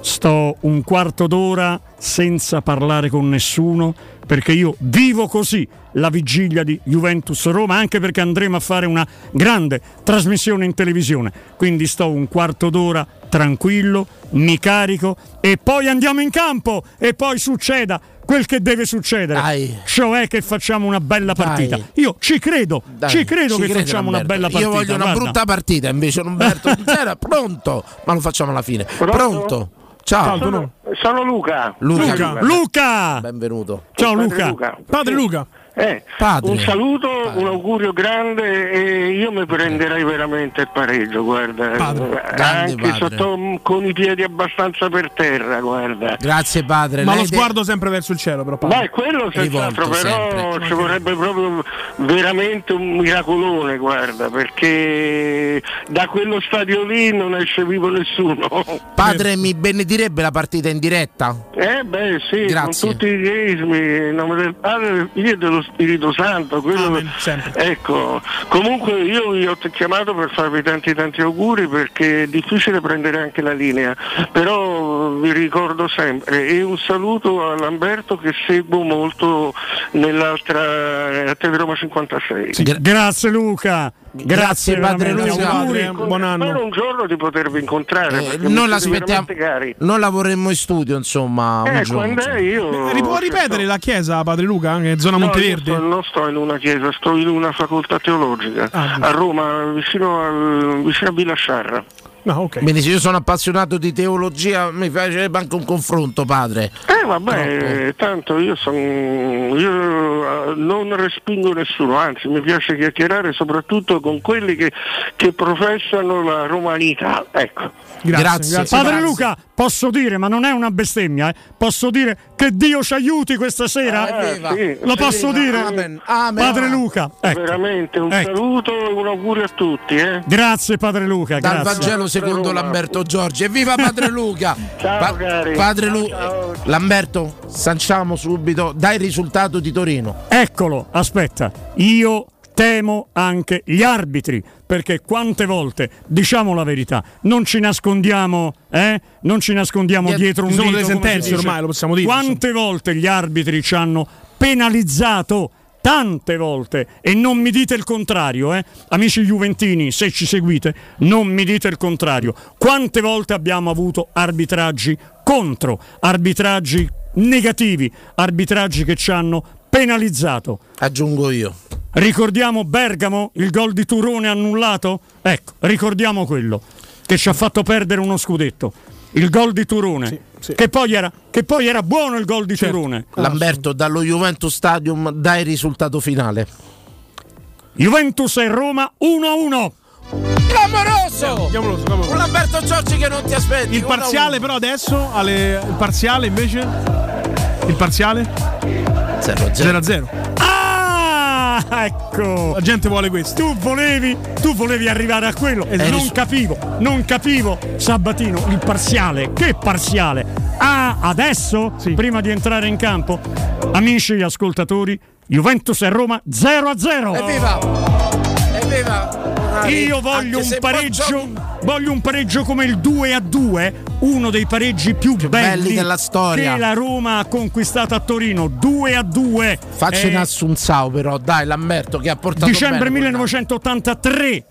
sto un quarto d'ora senza parlare con nessuno perché io vivo così la vigilia di Juventus Roma anche perché andremo a fare una grande trasmissione in televisione quindi sto un quarto d'ora tranquillo mi carico e poi andiamo in campo e poi succeda quel che deve succedere cioè che facciamo una bella partita Dai. io ci credo Dai, ci credo ci che credo, facciamo una Lamberto. bella partita Io voglio una guarda. brutta partita, invece Umberto era pronto, ma lo facciamo alla fine. Pronto? Ciao. Sono, sono Luca. Luca. Luca. Benvenuto. Ciao Padre Luca. Luca. Padre Luca. Eh, Padre. Un saluto, un augurio grande e io mi prenderei veramente il pareggio, guarda. Grande Anche padre. sotto con i piedi abbastanza per terra, guarda. Grazie padre. Ma Lei lo de- sguardo sempre verso il cielo, però. padre. Beh, quello senz'altro, però sempre. ci vorrebbe proprio veramente un miracolone, guarda, perché da quello stadio lì non esce vivo nessuno. Padre mi benedirebbe la partita in diretta? Eh beh sì, Grazie. con tutti i crismi, in nome del Padre, e dello Spirito Santo. quello- ecco, comunque io vi ho chiamato per farvi tanti tanti auguri perché è difficile prendere anche la linea, però vi ricordo sempre e un saluto a Lamberto che seguo molto nell'altra a Tele Roma 56. Grazie Luca. Grazie, Padre veramente. Luca. Auguri. Buon anno. Spero un giorno di potervi incontrare. perché mi Eh, non l'aspettiamo. Non la vorremmo in studio, insomma. un Eh, giorno, quando è io... Ri- Può ripetere la chiesa, Padre Luca, anche zona No, Monteverde? io sto- non sto in una chiesa, sto in una facoltà teologica Ah, a Roma, vicino, al, vicino a Villa Sciarra. No, ok. Quindi se io sono appassionato di teologia mi piacerebbe anche un confronto, padre. Eh vabbè, tanto io sono io eh, non respingo nessuno, anzi mi piace chiacchierare soprattutto con quelli che, che professano la romanità. Ecco. Grazie, grazie. Padre Grazie. Luca, posso dire, ma non è una bestemmia, eh? posso dire che Dio ci aiuti questa sera? Eh, sì, Lo sì, posso sì, dire? Amen. Amen. Padre Luca, ecco. Veramente un Ecco. saluto e un augurio a tutti. Eh. Grazie Padre Luca, Dal grazie. Vangelo secondo Lamberto Giorgi. Evviva Padre Luca! Ciao, cari. Padre Luca. Lamberto, sanciamo subito. Dai il risultato di Torino. Eccolo, aspetta, io temo anche gli arbitri, perché quante volte, diciamo la verità, non ci nascondiamo, eh? Non ci nascondiamo Diet- dietro un sono dito, delle sentenze ormai, lo possiamo dire, Quante volte gli arbitri ci hanno penalizzato tante volte e non mi dite il contrario, eh? amici juventini, se ci seguite, non mi dite il contrario. Quante volte abbiamo avuto arbitraggi contro, arbitraggi negativi, arbitraggi che ci hanno penalizzato. Aggiungo io. Ricordiamo Bergamo, il gol di Turone annullato? Ecco, ricordiamo quello che ci ha fatto perdere uno scudetto. Il gol di Turone, Che, poi era, che poi era buono il gol di Turone. Lamberto, dallo Juventus Stadium dai risultato finale. Juventus e Roma 1-1. Clamoroso! Un Lamberto Giorgi che non ti aspetti. Il parziale però adesso, alle- il parziale invece? Il parziale? 0-0. Ah, ecco. La gente vuole questo. Tu volevi, tu volevi arrivare a quello. Esatto. Non capivo, non capivo. Sabatino, il parziale. Che parziale? Ah, adesso, prima di entrare in campo, amici e ascoltatori, Juventus e Roma 0-0. Evviva! Evviva! Io voglio un pareggio, voglio un pareggio come il 2 a 2, uno dei pareggi più, belli della storia. che la Roma ha conquistato a Torino, 2 a 2. Facci Eh, in Assunzao però, dai Lamberto che ha portato dicembre bene quella- 1983,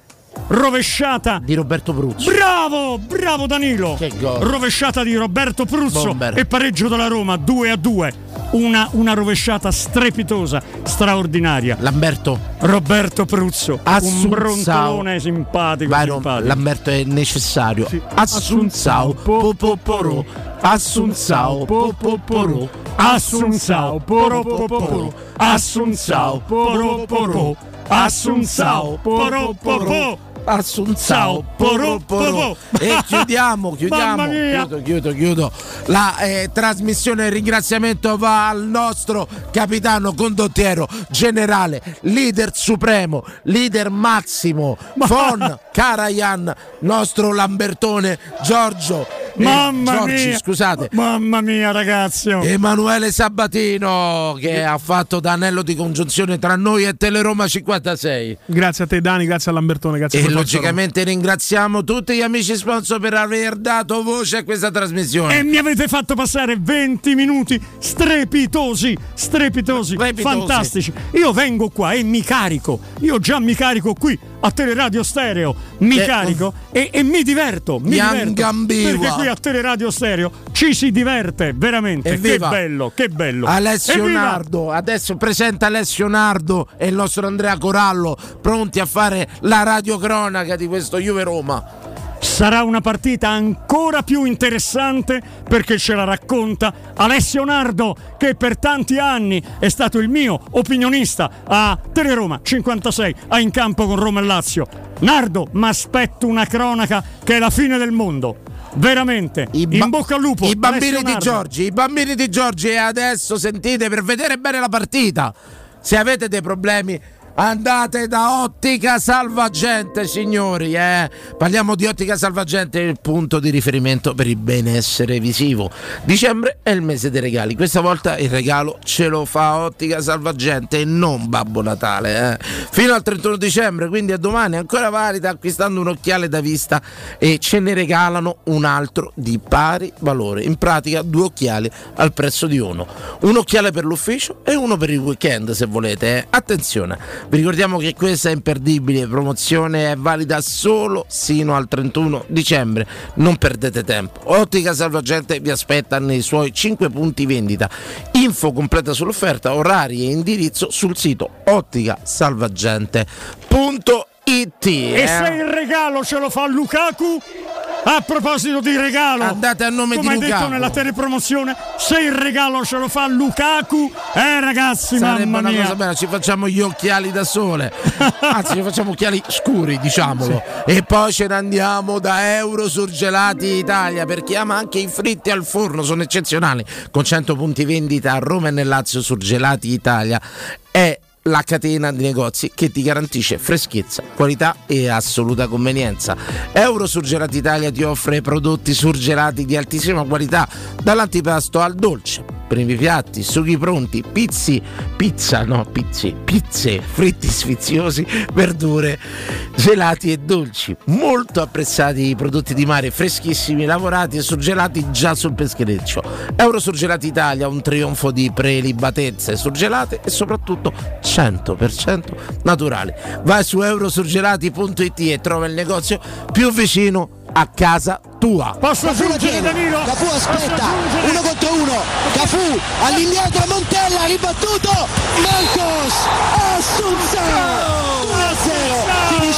rovesciata di Roberto Bruzzo. Bravo, bravo Danilo. Che gol. Rovesciata di Roberto Pruzzo Bomber. e pareggio della Roma 2 a 2. Una, una rovesciata strepitosa, straordinaria. Lamberto. Roberto Pruzzo, un Assunzao. brontolone simpatico. Vai, simpatico. Lamberto è necessario. Assunzao, popoporo. Assunzao, popoporo. Assunzao, poropoporo. Assunzao, poropoporo. Assunzao, poropoporo. Assunzao, poroporo. E chiudiamo, chiudiamo. Chiudo, chiudo, chiudo. La eh, trasmissione, il ringraziamento va al nostro capitano condottiero generale, leader supremo, leader massimo, Fon Karajan, nostro Lambertone Giorgio. Mamma Giorgi, mia. scusate. Mamma mia, ragazzi. Emanuele Sabatino che ha fatto da anello di congiunzione tra noi e Teleroma 56. Grazie a te Dani, grazie a Lambertone, grazie E Forza logicamente ringraziamo tutti gli amici sponsor per aver dato voce a questa trasmissione. E mi avete fatto passare 20 minuti strepitosi, strepitosi, fantastici. Io vengo qua e mi carico. Io già mi carico qui a Teleradio Stereo. Mi Eh, carico e, e mi diverto. Mi diverto. Perché qui a Teleradio Stereo ci si diverte veramente. Che Evviva. bello, che bello. Alessio Evviva. Nardo, adesso presenta Alessio Nardo e il nostro Andrea Corallo pronti a fare la radiocronaca di questo Juve Roma. Sarà una partita ancora più interessante perché ce la racconta Alessio Nardo che per tanti anni è stato il mio opinionista a Teleroma 56 a in campo con Roma e Lazio. Nardo, mi aspetto una cronaca che è la fine del mondo. Veramente, in bocca al lupo. I bambini di. Giorgi, i bambini di Giorgi e adesso sentite per vedere bene la partita. Se avete dei problemi andate da Ottica Salvagente, signori, eh. Parliamo di Ottica Salvagente, il punto di riferimento per il benessere visivo. Dicembre è il mese dei regali. Questa volta il regalo ce lo fa Ottica Salvagente e non Babbo Natale, eh. Fino al 31 dicembre, quindi a domani ancora valida acquistando un occhiale da vista e ce ne regalano un altro di pari valore. In pratica due occhiali al prezzo di uno. Un occhiale per l'ufficio e uno per il weekend se volete. eh. Attenzione, vi ricordiamo che questa è imperdibile promozione è valida solo sino al 31 dicembre. Non perdete tempo. Ottica Salvagente vi aspetta nei suoi 5 punti vendita. Info completa sull'offerta, orari e indirizzo sul sito otticasalvagente.it. E eh. se il regalo ce lo fa Lukaku? A proposito di regalo, andate a nome come di hai detto Lukaku. nella telepromozione, se il regalo ce lo fa Lukaku, eh ragazzi, Sarebbe mamma mia. cosa bella, ci facciamo gli occhiali da sole, anzi ci facciamo occhiali scuri diciamolo e poi ce ne andiamo da Euro Surgelati Italia per chi ama anche i fritti al forno, sono eccezionali, con 100 punti vendita a Roma e nel Lazio Surgelati Italia la catena di negozi che ti garantisce freschezza, qualità e assoluta convenienza. Euro Surgelati Italia ti offre prodotti surgelati di altissima qualità, dall'antipasto al dolce. Primi piatti, sughi pronti, pizzi, pizza, no, pizzi, pizze, fritti sfiziosi, verdure, gelati e dolci. Molto apprezzati i prodotti di mare, freschissimi, lavorati e surgelati già sul peschereccio. Euro Surgelati Italia, un trionfo di prelibatezze surgelate e soprattutto 100% naturali. Vai su eurosurgelati.it e trova il negozio più vicino a casa tua. Posso aggiungere Danilo? Cafu aspetta, uno contro uno, Cafu all'indietro, Montella ribattuto, Marcos, Assunza, 1-0,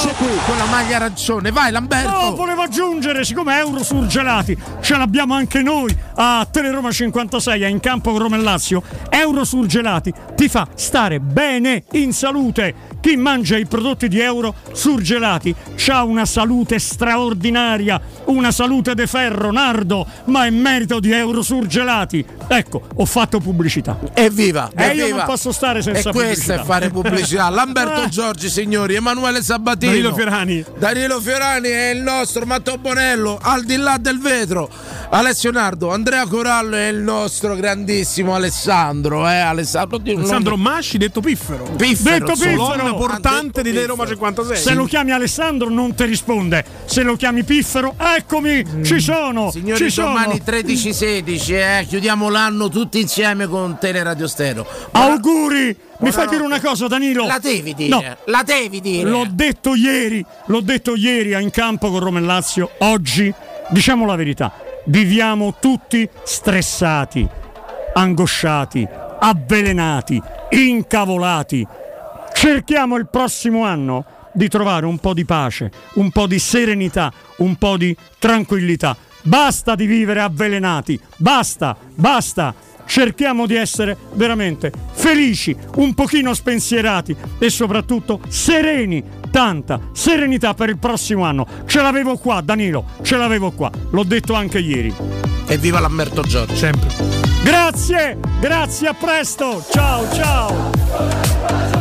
finisce qui. Con la maglia arancione, vai Lamberto! No, volevo aggiungere, siccome Euro Surgelati ce l'abbiamo anche noi a Teleroma 56 a in campo con Roma e Lazio, Euro Surgelati ti fa stare bene in salute. Chi mangia i prodotti di Euro Surgelati ha una salute straordinaria, una salute de ferro, nardo, ma è merito di Euro Surgelati. Ecco, ho fatto pubblicità. Evviva! E io evviva. non posso stare senza E pubblicità. è fare pubblicità. Lamberto. Giorgi, signori, Emanuele Sabatino. Danilo Fiorani. Danilo Fiorani è il nostro Matteo Bonello, al di là del vetro. Alessio Nardo, Andrea Corallo e il nostro grandissimo Alessandro. Eh, Alessandro, oddio, un Alessandro nome- Masci, detto Piffero. Piffero, Detto. Piffero. Portante di Roma 56. Se lo chiami Alessandro non ti risponde. Se lo chiami Piffero, eccomi, ci sono. Mm. Signori, ci sono. domani 13-16, eh, chiudiamo l'anno tutti insieme con Teleradio Stereo. Auguri! Mi fai dire una cosa, Danilo? La devi dire, No. la devi dire. L'ho detto ieri, l'ho detto ieri in campo con Roma e Lazio. Oggi, diciamo la verità, viviamo tutti stressati, angosciati, avvelenati, incavolati. Cerchiamo il prossimo anno di trovare un po' di pace, un po' di serenità, un po' di tranquillità. Basta di vivere avvelenati, basta, basta. Cerchiamo di essere veramente felici, un pochino spensierati e soprattutto sereni. Tanta serenità per il prossimo anno. Ce l'avevo qua, Danilo, ce l'avevo qua. L'ho detto anche ieri. Evviva Lamberto Giorgi. Sempre. Grazie, grazie, a presto. Ciao, ciao.